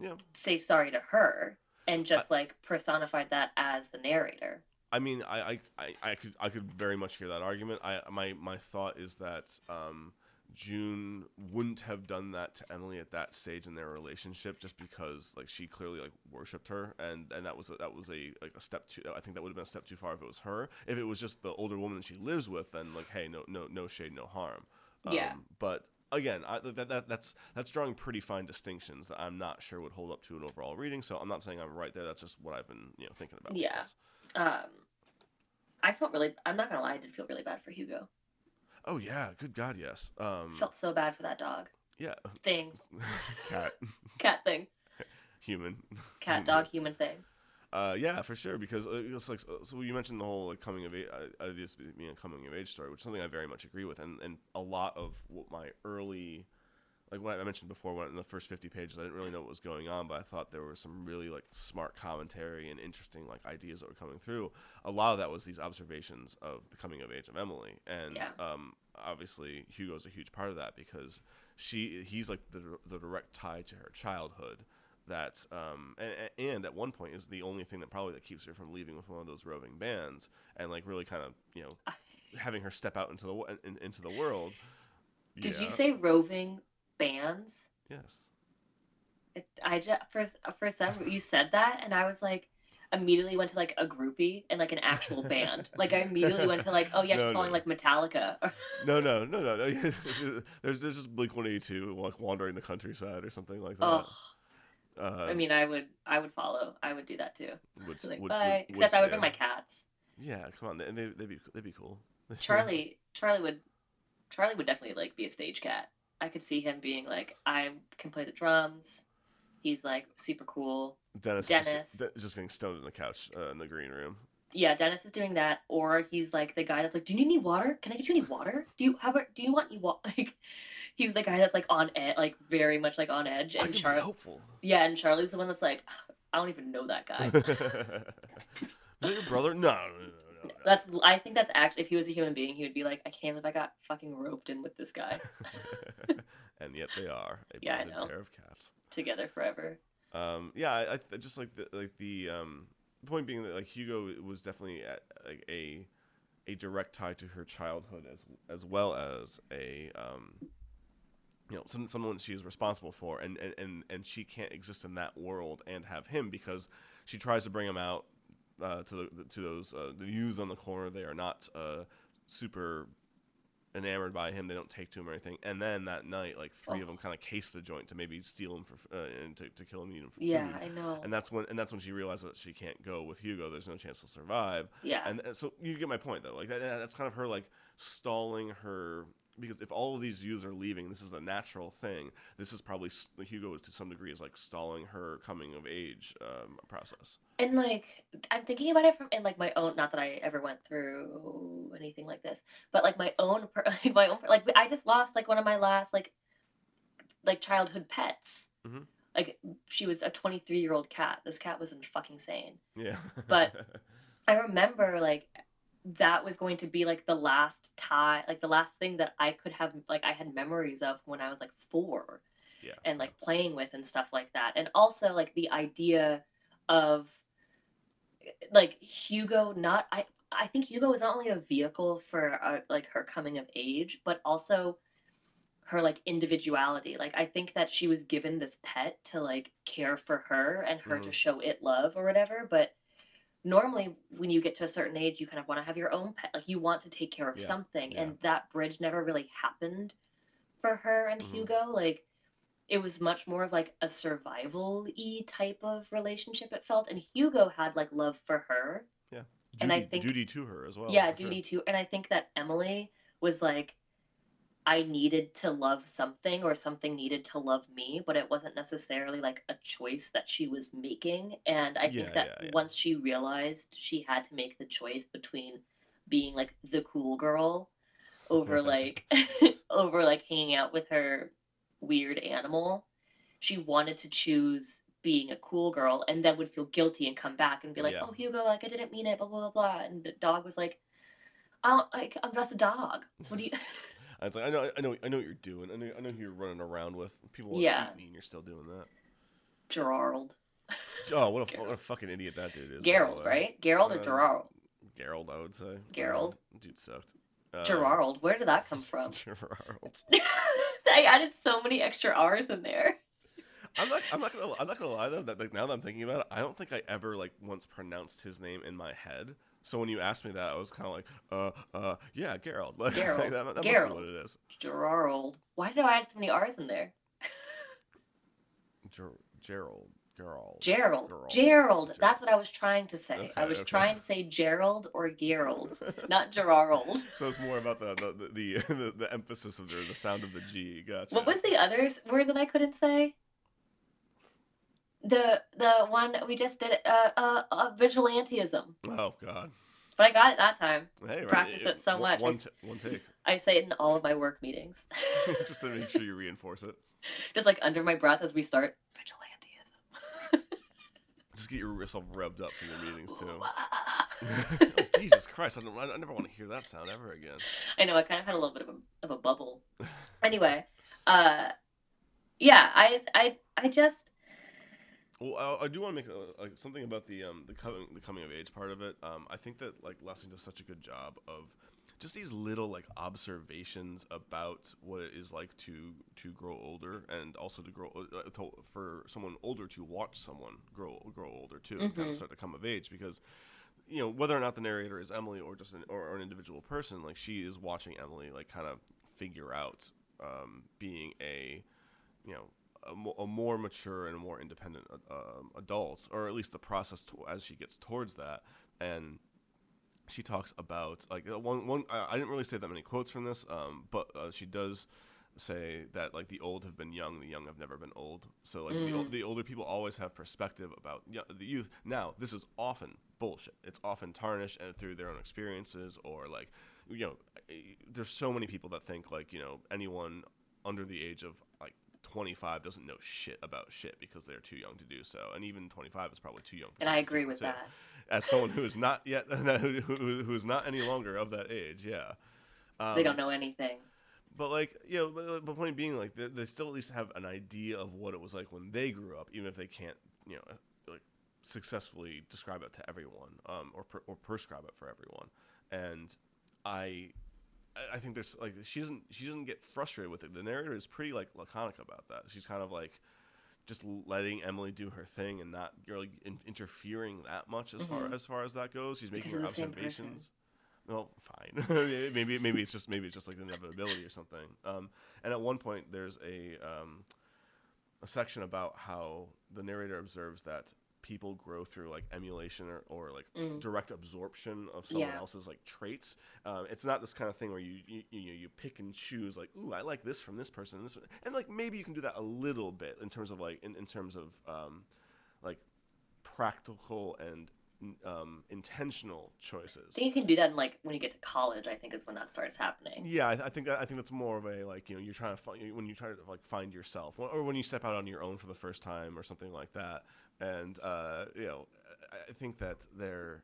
B: Yeah,
A: say sorry to her and just like personified that as the narrator.
B: I mean, I, I, I, I could I could very much hear that argument. I my my thought is that um, June wouldn't have done that to Emily at that stage in their relationship, just because like she clearly like worshipped her, and and that was a, that was a like a step too. I think that would have been a step too far if it was her. If it was just the older woman that she lives with, then like hey, no no no shade, no harm.
A: Yeah.
B: Um, but again, I, that, that that's that's drawing pretty fine distinctions that I'm not sure would hold up to an overall reading. So I'm not saying I'm right there. That's just what I've been you know thinking about.
A: Yeah.
B: this.
A: Um, I felt really. I'm not gonna lie. I did feel really bad for Hugo.
B: Oh yeah, good God, yes. Um,
A: Felt so bad for that dog
B: yeah,
A: thing,
B: cat,
A: cat thing,
B: human,
A: cat dog human thing.
B: Uh, yeah, for sure. Because uh, it's like so- you mentioned the whole like coming of age, uh, this being a coming of age story, which is something I very much agree with, and and a lot of what my early like what I mentioned before, when in the first fifty pages, I didn't really know what was going on, but I thought there was some really like smart commentary and interesting like ideas that were coming through. A lot of that was these observations of the coming of age of Emily, and
A: Yeah.
B: um, obviously Hugo's a huge part of that because she he's like the the direct tie to her childhood. That um, and, and at one point is the only thing that probably that keeps her from leaving with one of those roving bands and like really kind of you know having her step out into the into the world
A: Did
B: Yeah.
A: you say roving bands?
B: Yes.
A: It, I just for for some you said that and I was like immediately went to like a groupie and like an actual band. Like I immediately went to like oh yeah
B: No,
A: she's calling
B: no.
A: like Metallica.
B: No, no, no, no, no. there's there's just Blink One Eighty Two like wandering the countryside or something like that.
A: oh,
B: uh,
A: I mean I would I would follow. I would do that too.
B: would,
A: Like
B: would-
A: bye.
B: would-
A: Except I would bring my cats.
B: Yeah, come on, and they they'd be they'd be cool.
A: Charlie Charlie would Charlie would definitely like be a stage cat. I could see him being like I can play the drums. He's like super cool.
B: Dennis,
A: Dennis.
B: Just, just getting stoned on the couch uh, in the green room.
A: Yeah, Dennis is doing that, or he's like the guy that's like, "Do you need any water? Can I get you any water? Do you how about do you want any water?" Like, he's the guy that's like on edge, like very much like on edge. And Charlie,
B: helpful.
A: yeah, and Charlie's the one that's like, I don't even know that guy.
B: is that your brother? No, no, no,
A: that's I think that's actually if he was a human being, he would be like, I can't believe I got fucking roped in with this guy
B: and yet they are a
A: Yeah,
B: bonded
A: know.
B: pair of cats.
A: together forever.
B: Um, yeah, I, I just like the like the um, point being that like Hugo was definitely at, like a a direct tie to her childhood as as well as a um, you know some, someone she is responsible for, and, and and and she can't exist in that world and have him because she tries to bring him out uh, to the to those uh, the youths on the corner. They are not uh, super enamored by him. They don't take to him or anything. And then that night, like three of
A: Oh.
B: them kind of case the joint to maybe steal him for uh, and to, to kill him, and eat him for
A: Yeah,
B: food.
A: I know.
B: And that's when and that's when she realizes that she can't go with Hugo. There's no chance to survive.
A: yeah,
B: And uh, so you get my point though. Like that, that's kind of her like stalling her because if all of these youths are leaving, this is a natural thing. This is probably Hugo to some degree is like stalling her coming of age um, process.
A: and like I'm thinking about it from in like my own. Not that I ever went through anything like this, but like my own, like my own, like I just lost like one of my last like like childhood pets.
B: Mhm.
A: Like she was a 23 year old cat. This cat was in fucking sane.
B: Yeah.
A: But- I remember like that was going to be like the last tie, like the last thing that I could have like I had memories of when I was like four
B: yeah.
A: and like playing with and stuff like that. And also like the idea of like Hugo not I I think Hugo was not only a vehicle for uh, like her coming of age, but also her like individuality. Like I think that she was given this pet to like care for her and her to
B: Mhm.
A: show it love or whatever, but normally when you get to a certain age you kind of want to have your own pet like you want to take care of
B: Yeah,
A: something
B: yeah.
A: and that bridge never really happened for her and
B: Mhm.
A: Hugo like it was much more of like a survival y type of relationship it felt and Hugo had like love for her
B: Duty,
A: and I think-
B: duty to her as well.
A: yeah
B: for sure.
A: duty too and I think that Emily was like I needed to love something or something needed to love me but it wasn't necessarily like a choice that she was making and I
B: Yeah,
A: think that
B: yeah, yeah.
A: once she realized she had to make the choice between being like the cool girl over like over like hanging out with her weird animal she wanted to choose being a cool girl and then would feel guilty and come back and be like oh hugo like i didn't mean it blah blah blah blah and the dog was like i don't like i'm just a dog what do you
B: I was like, I know, I know, I know what you're doing. I know, I know who you're running around with. People want
A: Yeah.
B: to eat me, and you're still doing that.
A: gerald
B: Oh, what a, what a fucking idiot that dude is.
A: gerald right gerald or
B: Uh,
A: gerald
B: Gerald, I would say.
A: Gerald.
B: Dude sucked. Uh,
A: gerald where did that come from
B: Gerald.
A: i added so many extra r's in there
B: I'm not. I'm not gonna. I'm not gonna lie though. That like now that I'm thinking about it, I don't think I ever like once pronounced his name in my head. So when you asked me that, I was kind of like, uh, uh, yeah, Gerald. Like,
A: Gerald.
B: that, that must
A: Gerald.
B: what it is.
A: gerald why did i add so many r's in there
B: Ger- Gerald. Gerald.
A: Gerald.
B: Gerald.
A: Gerald. That's what I was trying to say. I was
B: okay.
A: trying to say Gerald or Gerald, not Gerald.
B: So it's more about the the the, the, the emphasis of the, the sound of the G. Gotcha.
A: What was the other word that I couldn't say? The the one we just did uh uh, uh vigilantism.
B: Oh God.
A: But I got it that time.
B: Hey, right,
A: Practice it so
B: one-
A: much.
B: One, t- one take,
A: I say it in all of my work meetings.
B: just to make sure you reinforce it.
A: just like under my breath as we start vigilantism.
B: Just get yourself revved up for your meetings too. Oh, Jesus Christ! I, don't, I never want to hear that sound ever again.
A: I know I kind of had a little bit of a, of a bubble. Anyway, uh, yeah, I I I just
B: Well, I, I do want to make a, like something about the um the coming the coming of age part of it. Um, I think that like Lessing does such a good job of just these little like observations about what it is like to to grow older and also to grow uh, to, for someone older to watch someone grow grow older too and kind of start to come of age because you know whether or not the narrator is Emily or just an or, or an individual person like she is watching Emily like kind of figure out um, being a you know a, a more mature and a more independent uh, um, adult or at least the process to, as she gets towards that. And she talks about like uh, one one I, I didn't really say that many quotes from this um, but uh, she does say that like the old have been young the young have never been old. So like the,
A: Mm.
B: the older people always have perspective about y- the youth. Now this is often bullshit. It's often tarnished and through their own experiences or like you know eh, there's so many people that think like you know anyone under the age of 25 doesn't know shit about shit because they're too young to do so and even 25 is probably too young for
A: And I agree with
B: too
A: that.
B: as someone who is not yet who, who, who is not any longer of that age yeah um,
A: they don't know anything.
B: but like you know but the point being like they, they still at least have an idea of what it was like when they grew up even if they can't you know like successfully describe it to everyone um, or, per, or prescribe it for everyone and i I- think there's like she doesn't she doesn't get frustrated with it. The narrator is pretty like laconic about that. She's kind of like just letting Emily do her thing and not really in- interfering that much as far
A: Mhm.
B: as far as that goes. She's making
A: Because
B: her
A: of the same person.
B: observations. Well, fine. maybe maybe it's just maybe it's just like an inevitability or something. Um, and at one point, there's a um, a section about how the narrator observes that people grow through like emulation or, or like
A: Mm.
B: direct absorption of someone
A: Yeah.
B: else's like traits. Um, it's not this kind of thing where you you, you you pick and choose like, ooh, I like this from this person, and this, one." and like maybe you can do that a little bit in terms of like in, in terms of um, like practical and um, intentional choices.
A: Think you can do that in like when you get to college. I think is when that starts happening.
B: Yeah, I, I think that, I think that's more of a like you know you're trying to find when you try to like find yourself or when you step out on your own for the first time or something like that. And uh, you know, I, I think that they're,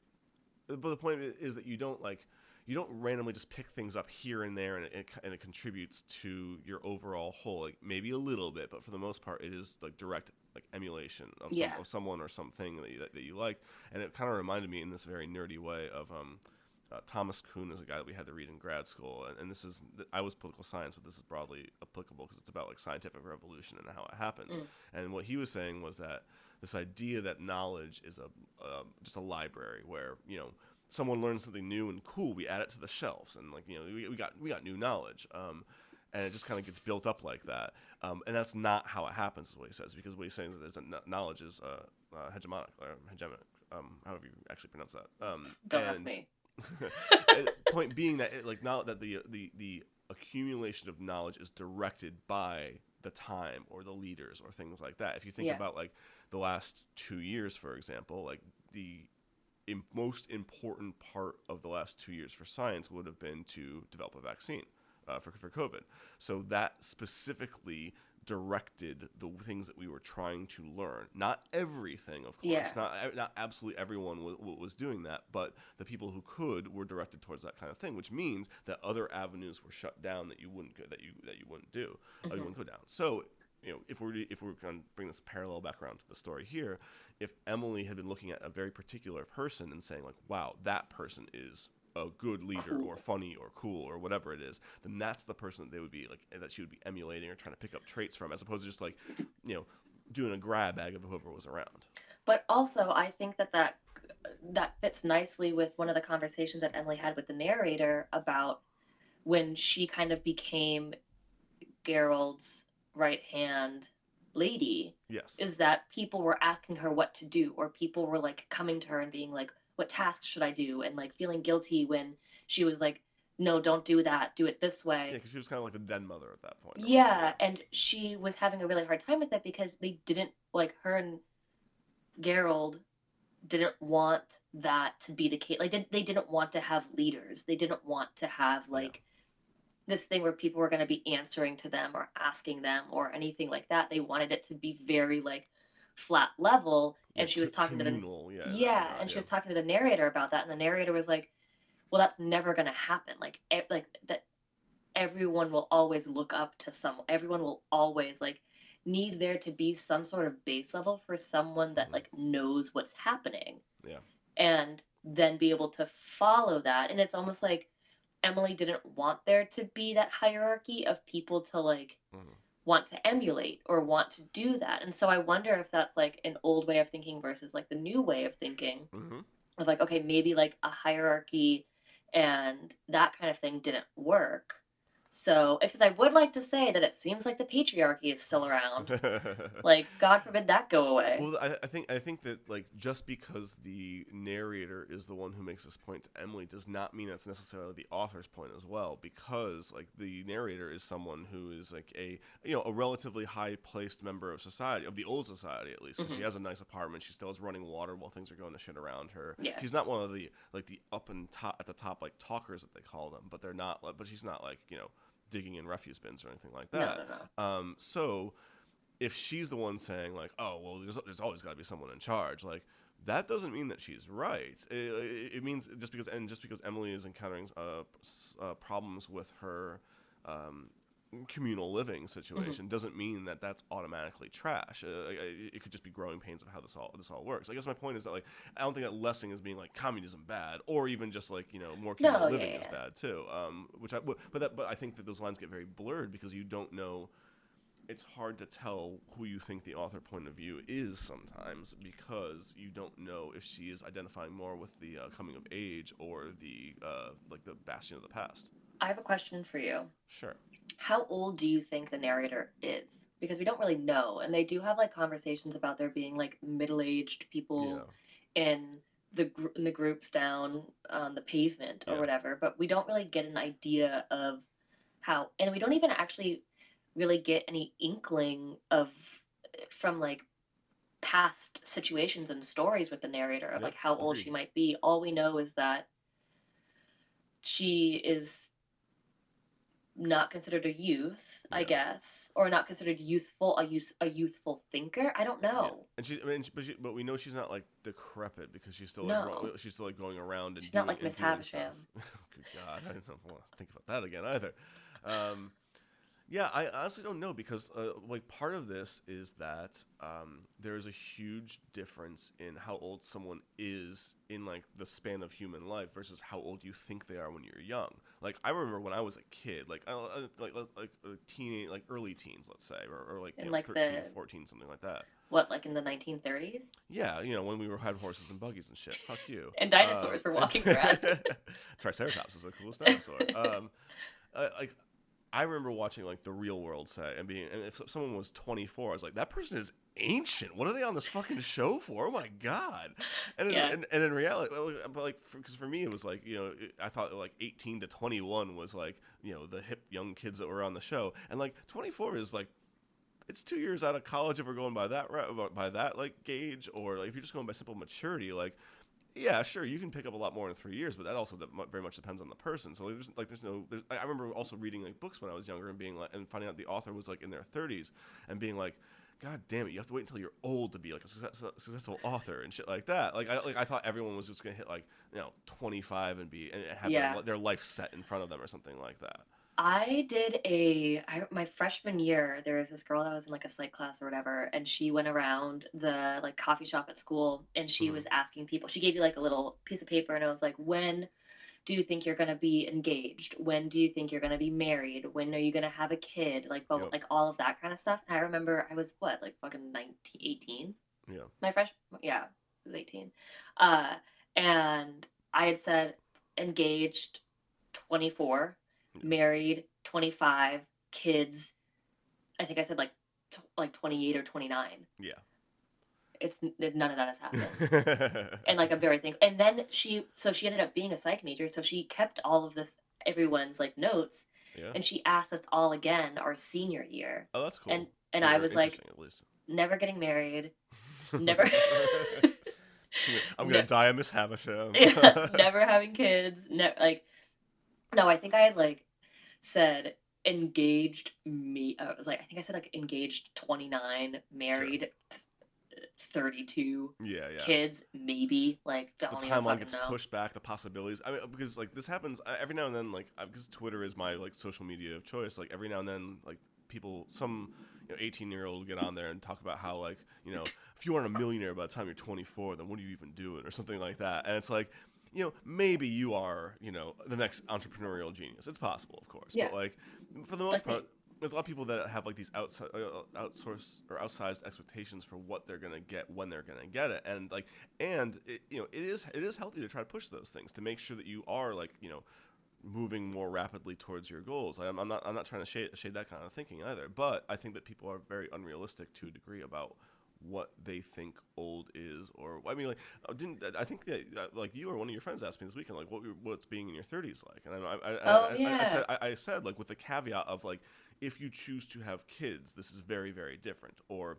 B: but the point is that you don't like you don't randomly just pick things up here and there and it, and it contributes to your overall whole like maybe a little bit but for the most part it is like direct like emulation of, some,
A: Yeah.
B: of someone or something that you, that, that you liked and it kind of reminded me in this very nerdy way of um, uh, Thomas Kuhn is a guy that we had to read in grad school, and, and this is I was political science, but this is broadly applicable because it's about like scientific revolution and how it happens.
A: Mm.
B: And what he was saying was that this idea that knowledge is a um, just a library where you know someone learns something new and cool, we add it to the shelves, and like you know we, we got we got new knowledge. Um, and it just kind of gets built up like that, um, and that's not how it happens. Is what he says because what he's saying is that knowledge is uh, uh, hegemonic or hegemonic, um, however you actually pronounce that. Um,
A: Don't ask me.
B: point being that it, like now that the the the accumulation of knowledge is directed by the time or the leaders or things like that. If you think
A: Yeah.
B: about like the last two years, for example, like the im- most important part of the last two years for science would have been to develop a vaccine uh, for for COVID. So that specifically directed the things that we were trying to learn. Not everything, of course.
A: Yeah.
B: Not not absolutely everyone w- w- was doing that, but the people who could were directed towards that kind of thing, which means that other avenues were shut down that you wouldn't go, that you that you wouldn't do, or you
A: Mhm.
B: wouldn't go down. So. You know, if we're if we're going to bring this parallel back around to the story here, if Emily had been looking at a very particular person and saying like, "Wow, that person is a good leader or funny or cool or whatever it is," then that's the person that they would be like that she would be emulating or trying to pick up traits from, as opposed to just like, you know, doing a grab bag of whoever was around.
A: But also, I think that that that fits nicely with one of the conversations that Emily had with the narrator about when she kind of became Gerald's right hand lady.
B: Yes.
A: Is that people were asking her what to do, or people were like coming to her and being like, "What tasks should I do?" and like feeling guilty when she was like, "No, don't do that. Do it this way."
B: yeah, because she was kind of like the den mother at that point.
A: Yeah, and she was having a really hard time with it because they didn't like her and Gerald didn't want that to be the case. Like they, they didn't want to have leaders. They didn't want to have
B: Yeah.
A: like this thing where people were going to be answering to them or asking them or anything like that. They wanted it to be very like flat level. And she was talking to the
B: communal, yeah,
A: yeah, and she
B: yeah.
A: was talking to the narrator about that, and the narrator was like, "Well, that's never going to happen. Like, e- like that, everyone will always look up to someone. Everyone will always like need there to be some sort of base level for someone that
B: Mhm.
A: like knows what's happening.
B: Yeah.
A: and then be able to follow that. And it's almost like Emily didn't want there to be that hierarchy of people to like
B: Mhm.
A: Want to emulate or want to do that. And so I wonder if that's like an old way of thinking versus like the new way of thinking
B: hmm
A: of like okay, maybe like a hierarchy and that kind of thing didn't work. So, except I would like to say that it seems like the patriarchy is still around. like God forbid that go away.
B: Well, I, I think I think that like just because the narrator is the one who makes this point to Emily does not mean that's necessarily the author's point as well. Because like the narrator is someone who is like a you know a relatively high placed member of society of the old society at least. She
A: Mhm.
B: has a nice apartment. She still has running water while things are going to shit around her.
A: Yeah.
B: She's not one of the like the up and top at the top like talkers that they call them, but they're not. like- But she's not like you know digging in refuse bins or anything like that.
A: no, no.
B: Um, so if she's the one saying like, "Oh, well, there's, there's always got to be someone in charge," like that doesn't mean that she's right. It, it, it means just because and just because Emily is encountering uh, uh, problems with her um, communal living situation doesn't mean that that's automatically trash. Uh, it, could just be growing pains of how this all this all works. I guess my point is that like I don't think that Lessing is being like communism bad or even just like you know more
A: No,
B: communal
A: yeah,
B: living is bad too. Um, which I but that but I think that those lines get very blurred because you don't know it's hard to tell who you think the author point of view is sometimes because you don't know if she is identifying more with the uh, coming of age or the uh, like the bastion of the past.
A: I have a question for you.
B: Sure.
A: How old do you think the narrator is? Because we don't really know, and they do have like conversations about there being like middle-aged people
B: Yeah.
A: in the gr- in the groups down on the pavement or
B: Yeah.
A: whatever, but we don't really get an idea of how, and we don't even actually really get any inkling of from like past situations and stories with the narrator of like how old she might be. All we know is that she is not considered a youth, I guess, or not considered youthful, a youth, a youthful thinker. I don't
B: Yeah.
A: know.
B: And she, I mean, she- but, she, but we know she's not like decrepit because she's still like, ro- she's still like going around and
A: She's not like Miss
B: doing
A: Havisham.
B: Good God, I don't want to think about that again either. Um, yeah, I honestly don't know because uh, like part of this is that um, there is a huge difference in how old someone is in like the span of human life versus how old you think they are when you're young. Like I remember when I was a kid, like I, I- like like a teenage, like early teens, let's say, or, or like, you know,
A: like,
B: 13,
A: the-
B: 14, something like that.
A: What, like in the 1930s?
B: Yeah, you know, when we were had horses and buggies and shit. Fuck you.
A: And dinosaurs were walking around.
B: Triceratops is the coolest dinosaur. Um, uh, like, I remember watching like the Real World set and being, and if someone was 24, I was like, that person is ancient. What are they on this fucking show for? Oh my god! And in, and, and in reality, but like, because for me, it was like you know, I thought like 18 to 21 was like you know the hip young kids that were on the show, and like 24 is like it's two years out of college if we're going by that by that like gauge, or like if you're just going by simple maturity, like yeah, sure, you can pick up a lot more in three years, but that also very much depends on the person. So like, there's like there's no. There's, I remember also reading like books when I was younger and being like and finding out the author was like in their 30s and being like. God damn it! You have to wait until you're old to be like a success, successful author and shit like that. Like I like I thought everyone was just gonna hit like you know 25 and be and have
A: Yeah.
B: their, their life set in front of them or something like that.
A: I did a I, my freshman year. There was this girl that was in like a psych class or whatever, and she went around the like coffee shop at school, and she
B: Mhm.
A: was asking people. She gave you like a little piece of paper, and it was like, "When do you think you're gonna be engaged? When do you think you're gonna be married? When are you gonna have a kid? Like, blah, blah-
B: Yep.
A: like all of that kind of stuff." And I remember I was what like fucking 19, 18
B: Yeah.
A: my fresh yeah I was 18 uh and i had said engaged 24
B: Yeah.
A: Married 25 kids i think i said like t- like 28 or 29
B: Yeah.
A: it's none of that has happened and like i'm very thankful and then she so she ended up being a psych major so she kept all of this everyone's like notes
B: yeah.
A: and she asked us all again our senior year
B: Oh, that's cool.
A: and and
B: Yeah,
A: i was like never getting married never
B: I'm gonna
A: Ne-
B: die a Miss Havisham.
A: yeah, never having kids. Ne- like, no, I think I had like said engaged. Me, I was like, I think I said like engaged twenty nine, married thirty two,
B: yeah, yeah.
A: kids maybe. Like,
B: the timeline gets
A: know.
B: pushed back. The possibilities. I mean, because like this happens uh, every now and then. Like because Twitter is my like social media of choice. Like every now and then, like people, some you know, 18 year old get on there and talk about how like you know if you aren't a millionaire by the time you're 24, then what are you even doing or something like that. And it's like. You know, maybe you are, you know, the next entrepreneurial genius. It's possible, of course.
A: Yeah.
B: But like for the most
A: me.
B: part, there's a lot of people that have like these outside, uh, outsource or outsized expectations for what they're gonna get when they're gonna get it, and like, and it, you know, it is it is healthy to try to push those things to make sure that you are like, you know, moving more rapidly towards your goals. I'm, I'm not I'm not trying to shade, shade that kind of thinking either, but I think that people are very unrealistic to a degree about what they think old is or I mean like uh, didn't I think that uh, like you or one of your friends asked me this weekend like what what's being in your 30s like and I I, I,
A: Oh,
B: I, I,
A: yeah.
B: said I, I said like with the caveat of like if you choose to have kids this is very very different or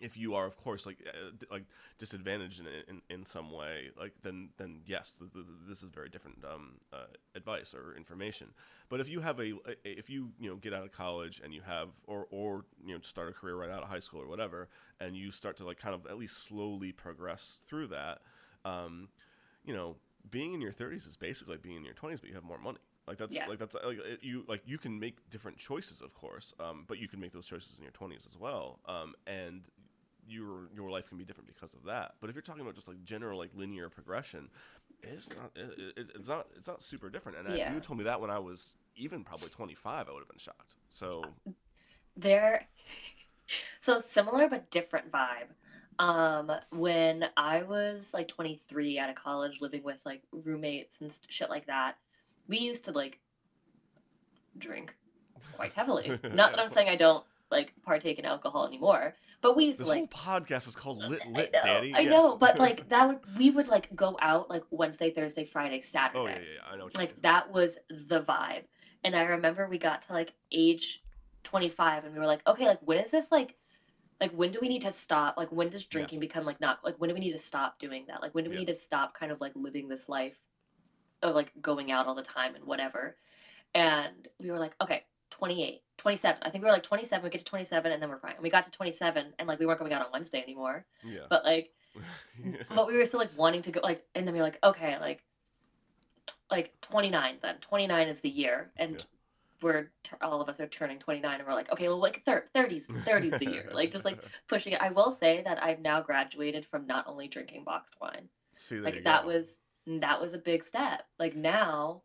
B: if you are of course like uh, d- like disadvantaged in, in in some way like then then yes th- th- this is very different um, uh, advice or information but if you have a, a if you you know get out of college and you have or or you know start a career right out of high school or whatever and you start to like kind of at least slowly progress through that um, you know being in your 30s is basically like being in your 20s but you have more money like that's
A: Yeah.
B: like that's like it, you like you can make different choices of course um, but you can make those choices in your 20s as well um, and your your life can be different because of that but if you're talking about just like general like linear progression it's not it, it, it's not it's not super different and if you told me that when i was even probably 25 i would have been shocked so
A: They're so similar but different vibe. Um, when I was like 23 out of college, living with like roommates and shit like that, we used to like drink quite heavily. Not that I'm saying I don't like partake in alcohol anymore, but we used
B: this
A: to like
B: whole podcast is called lit
A: I
B: lit
A: know,
B: daddy
A: I
B: Yes.
A: know, but like that would we would like go out like Wednesday, Thursday, Friday, Saturday.
B: oh yeah, yeah yeah i know
A: Like that was the vibe. And I remember we got to like age 25 and we were like, okay, like when is this like like when do we need to stop? Like when does drinking become like not like when do we need to stop doing that? Like when do we
B: Yeah.
A: need to stop kind of like living this life of like going out all the time and whatever? And we were like, okay, 28, 27. I think we were like 27, we get to 27 and then we're fine. And we got to 27 and like we weren't going out on Wednesday anymore.
B: yeah
A: But like
B: Yeah.
A: but we were still like wanting to go like and then we were like okay like t- like 29 then 29 is the year and
B: Yeah.
A: we're t- all of us are turning 29 and we're like okay well like thir- 30s 30s the year like just like pushing it i will say that i've now graduated from not only drinking boxed wine
B: see
A: like that
B: go.
A: was that was a big step like now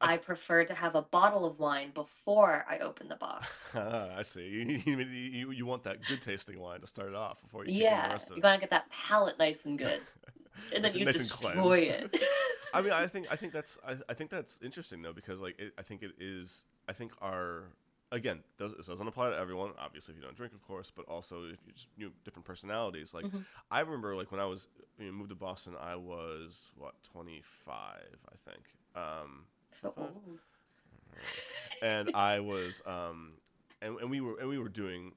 B: I
A: prefer to have a bottle of wine before i open the box
B: I see. You, you, you, you want that good tasting wine to start it off before you the
A: yeah
B: rest of
A: you
B: it.
A: gotta get that palate nice and good and then
B: Nice
A: you
B: nice
A: destroy it
B: I mean, I think I think that's I, I think that's interesting though because like it, I think it is I think our again those, this doesn't apply to everyone obviously if you don't drink of course but also if you just you know, different personalities like
A: Mhm.
B: I remember like when I was you know, moved to Boston I was what 25 I think um,
A: so old.
B: and I was um and, and we were and we were doing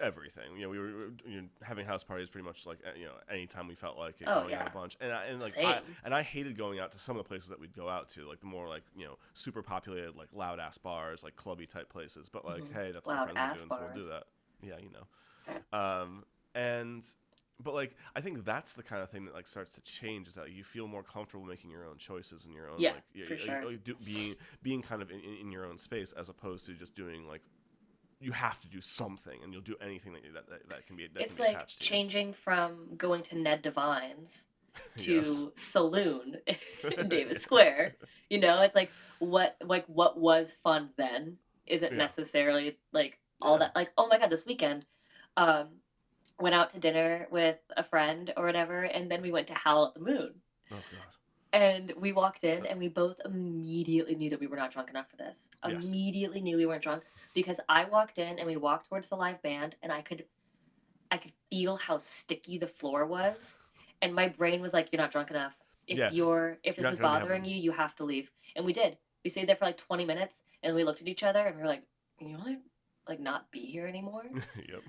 B: everything. You know we were you know, having house parties pretty much like you know anytime we felt like it
A: Oh,
B: going out a bunch. And I, and like I, and I hated going out to some of the places that we'd go out to like the more like you know super populated like loud ass bars like clubby type places. But like
A: Mhm.
B: hey that's
A: Loud
B: what my friends are doing so we'll do that. Yeah you know. Um and but like I think that's the kind of thing that like starts to change is that you feel more comfortable making your own choices and your own
A: Yeah,
B: like y-
A: for sure.
B: y- do, being being kind of in, in your own space as opposed to just doing like you have to do something and you'll do anything that that, that, that can be that
A: it's
B: can be
A: like
B: to you.
A: changing from going to Ned Devine's to
B: Yes.
A: Saloon in Davis Square. You know, it's like what like what was fun then isn't
B: Yeah.
A: necessarily like all
B: Yeah.
A: that like oh my god this weekend um went out to dinner with a friend or whatever and then we went to Howl at the Moon
B: oh god
A: and we walked in and we both immediately knew that we were not drunk enough for this.
B: Yes.
A: Immediately knew we weren't drunk because I walked in and we walked towards the live band and I could I could feel how sticky the floor was and my brain was like you're not drunk enough. If
B: Yeah.
A: you're if
B: You're
A: this is bothering you, you have to leave. And we did. We stayed there for like 20 minutes and we looked at each other and we were like, "You want to like not be here anymore?"
B: yep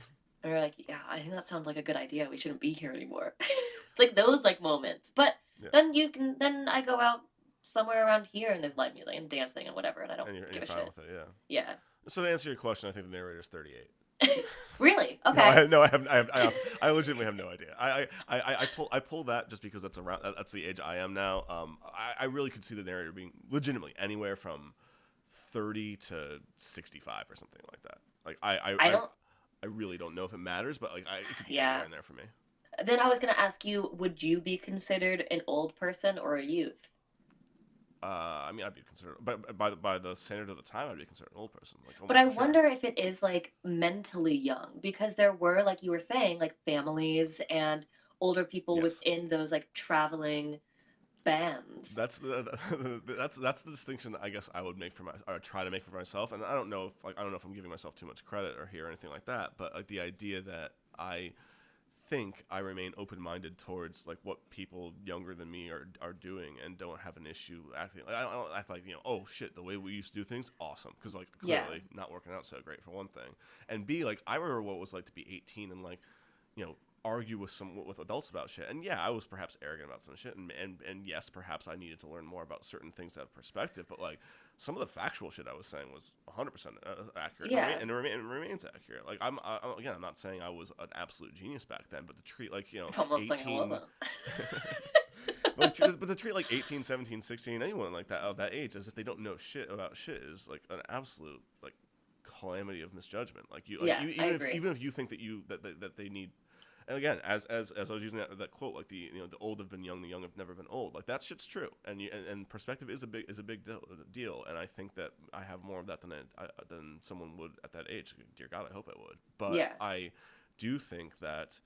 A: And we are like, yeah, I think that sounds like a good idea. We shouldn't be here anymore. it's like those like moments. But
B: Yeah.
A: then you can then I go out somewhere around here and there's live music and dancing and whatever and I don't
B: and you're, and
A: give
B: you're
A: a
B: fine
A: shit.
B: it yeah
A: Yeah.
B: so to answer your question I think the narrator is 38
A: Really?
B: No,
A: Okay.
B: I, no, I have. I, have, I, also, I legitimately have no idea. I, I, I, I pull, I pull that just because that's around. That's the age I am now. Um, I, I really could see the narrator being legitimately anywhere from thirty to sixty-five or something like that. Like I, I,
A: I don't-
B: I really don't know if it matters, but like I, it could be
A: Yeah.
B: anywhere in there for me.
A: Then I was gonna ask you, would you be considered an old person or a youth?
B: Uh, I mean, I'd be considered, but by the by the standard of the time, I'd be considered an old person. Like,
A: But I
B: sure.
A: wonder if it is like mentally young because there were, like you were saying, like families and older people
B: Yes.
A: within those like traveling bands.
B: That's the that's that's the distinction I guess I would make for my or try to make for myself, and I don't know if like I don't know if I'm giving myself too much credit or here or anything like that, but like the idea that I think I remain open minded towards like what people younger than me are are doing and don't have an issue acting. Like, I don't, I don't act like you know oh shit the way we used to do things awesome because like
A: Yeah.
B: clearly not working out so great for one thing, and B like I remember what it was like to be 18 and like you know argue with some with adults about shit. And yeah i was perhaps arrogant about some shit and, and and yes perhaps i needed to learn more about certain things to have perspective but like some of the factual shit i was saying was 100% uh, accurate
A: Yeah.
B: and, it remain, and remains accurate. Like i'm I, again i'm not saying i was an absolute genius back then but to treat like you know
A: Almost
B: 18
A: like
B: but, to, but to treat like 18 17 16 anyone like that of that age as if they don't know shit about shit is like an absolute like calamity of misjudgment. Like you like,
A: Yeah,
B: you-
A: I
B: even if even if you think that you that, that, that they need and again as as as i was using that, that quote like the you know the old have been young the young have never been old like that shit's true. And you and, and perspective is a big is a big deal, deal. And i think that i have more of that than I, I, than someone would at that age. Dear god i hope i would. But
A: Yeah.
B: i do think that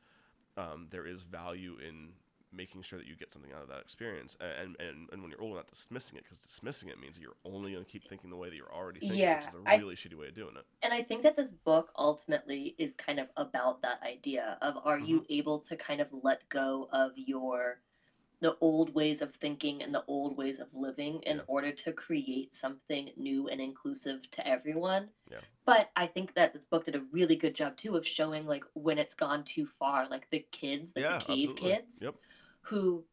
B: um, there is value in making sure that you get something out of that experience and and, and when you're older not dismissing it because dismissing it means that you're only going to keep thinking the way that you're already thinking
A: Yeah,
B: which is a really shitty way of doing it
A: And I think that this book ultimately is kind of about that idea of are you
B: Mm-hmm.
A: able to kind of let go of your the old ways of thinking and the old ways of living in
B: Yeah.
A: order to create something new and inclusive to everyone.
B: Yeah.
A: But I think that this book did a really good job too of showing like when it's gone too far, like the kids, like
B: yeah
A: the cave
B: absolutely.
A: kids
B: yep
A: who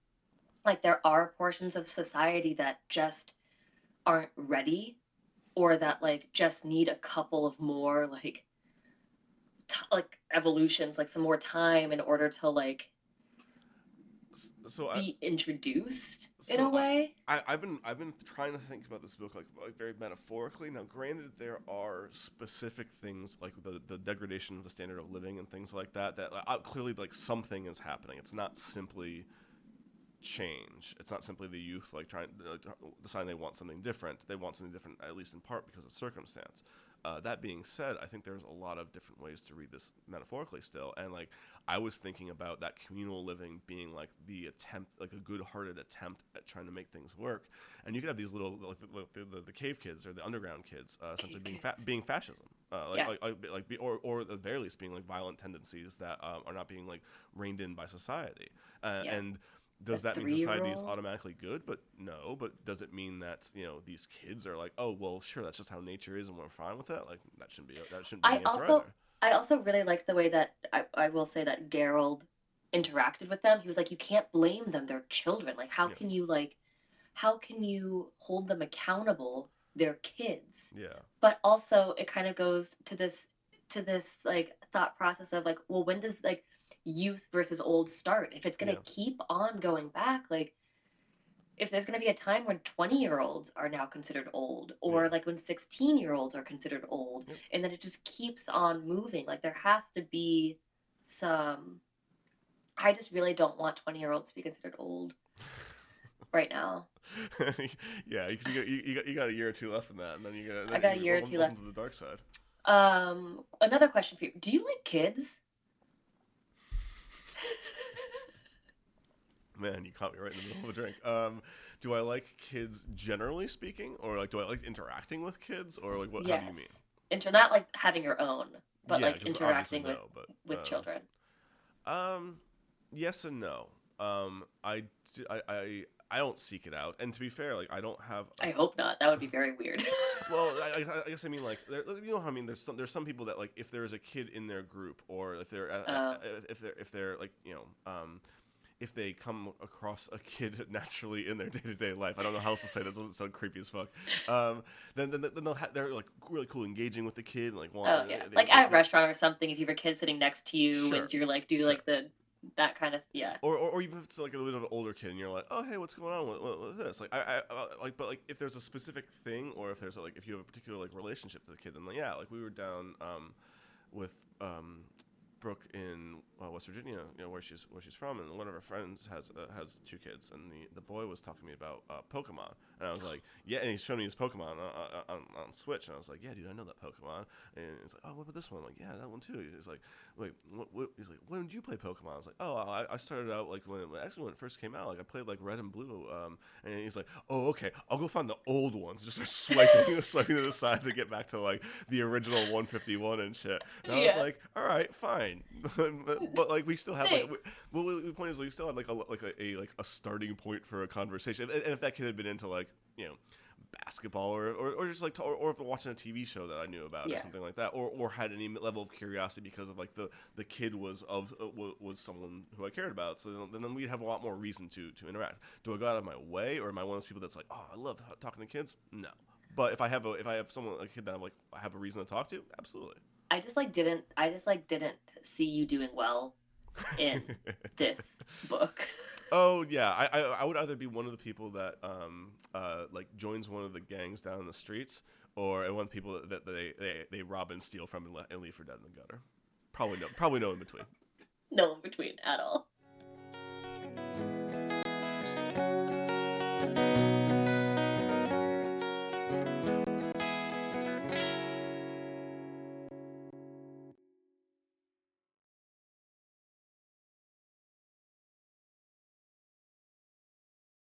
A: like there are portions of society that just aren't ready or that like just need a couple of more like t- like evolutions like some more time in order to like
B: So I,
A: be introduced in a way
B: I, I've been I've been trying to think about this book like, like very metaphorically. Now, granted, there are specific things like the, the degradation of the standard of living and things like that that uh, clearly like something is happening. It's not simply change. It's not simply the youth like trying uh, deciding they want something different. They want something different at least in part because of circumstance. Uh, that being said, I think there's a lot of different ways to read this metaphorically still, and like I was thinking about that communal living being like the attempt, like a good-hearted attempt at trying to make things work. And you could have these little, like the, like the, the, the cave kids or the underground kids, uh, essentially being fa- being fascism, uh, like,
A: Yeah.
B: like like like be, or or at the very least being like violent tendencies that um, are not being like reined in by society. Uh,
A: Yeah.
B: And does that mean society is automatically good? But no. But does it mean that you know these kids are like, oh well, sure, that's just how nature is, and we're fine with that? Like that shouldn't be that shouldn't be
A: I
B: answer
A: also-
B: either.
A: I also really like the way that I, I will say that gerald interacted with them he was like you can't blame them they're children like how
B: Yeah.
A: can you like how can you hold them accountable they're kids
B: Yeah.
A: but also it kind of goes to this to this like thought process of like well when does like youth versus old start if it's going to
B: Yeah.
A: keep on going back like if there's going to be a time when 20 year olds are now considered old or
B: Yeah.
A: like when 16 year olds are considered old
B: Yep.
A: and then it just keeps on moving like there has to be some i just really don't want 20 year olds to be considered old right now
B: yeah, because you got, you, you got you got a year or two left in that, and then you got
A: I got a year or two left.
B: to the dark side.
A: um another question for you do you like kids
B: Man, you caught me right in the middle of a drink. Um, do I like kids generally speaking, or like do I like interacting with kids, or like what?
A: yes
B: How do you mean?
A: Inter- not like having your own but
B: Yeah,
A: like interacting with
B: no, but,
A: with
B: um,
A: children
B: Um, yes and no. Um, I, I, I, I don't seek it out, and to be fair, like I don't have.
A: i hope not that would be very weird
B: well, I, I- I guess I mean like there, you know how I mean. There's some there's some people that like if there is a kid in their group, or if they're uh, uh, if they're if they're like you know um. If they come across a kid naturally in their day to day life, I don't know how else to say this. Doesn't sound creepy as fuck. Um, then then, then they'll ha- they're like really cool, engaging with the kid, like want,
A: oh yeah
B: they-
A: like
B: they-
A: at a restaurant or something if you have a kid sitting next to you
B: Sure.
A: and you're like do
B: Sure.
A: like the that kind of yeah
B: or, or, or even if it's like a little bit of an older kid and you're like oh hey what's going on with, with, with this like I, I uh, like but like if there's a specific thing or if there's a, like if you have a particular like relationship to the kid then like, yeah like we were down um with um Brooke in uh, West Virginia, you know where she's where she's from, and one of her friends has uh, has two kids, and the, the boy was talking to me about uh, Pokemon, and I was like, yeah, and he's showing me his Pokemon on, on, on Switch, and I was like, yeah, dude, I know that Pokemon, and he's like, oh, what about this one? I'm like, yeah, that one too. He's like, wait, what, what? he's like, when did you play Pokemon? I was like, oh, I, I started out like when it, actually when it first came out, like I played like Red and Blue, um, and he's like, oh, okay, I'll go find the old ones, just like swiping swiping to the side to get back to like the original 151 and shit. And I was like, all right, fine, but, but, like we still have like, we, well, the point is we still had like a like a, a like a starting point for a conversation, and and if that kid had been into like you know basketball or, or, or just like to, or, or if watching a TV show that I knew about or something like that, or, or had any level of curiosity because of like the the kid was of uh, was someone who I cared about, so then, then we'd have a lot more reason to to interact. Do I go out of my way, or am I one of those people that's like, oh, I love talking to kids? No. But if I have a if I have someone a kid that I'm like I have a reason to talk to, absolutely.
A: I just like didn't I just like didn't see you doing well in this book.
B: Oh yeah, I, I I would either be one of the people that um uh like joins one of the gangs down in the streets, or one of the people that, that they, they they rob and steal from and, le- and leave for dead in the gutter. Probably no, probably no in between.
A: No in between at all.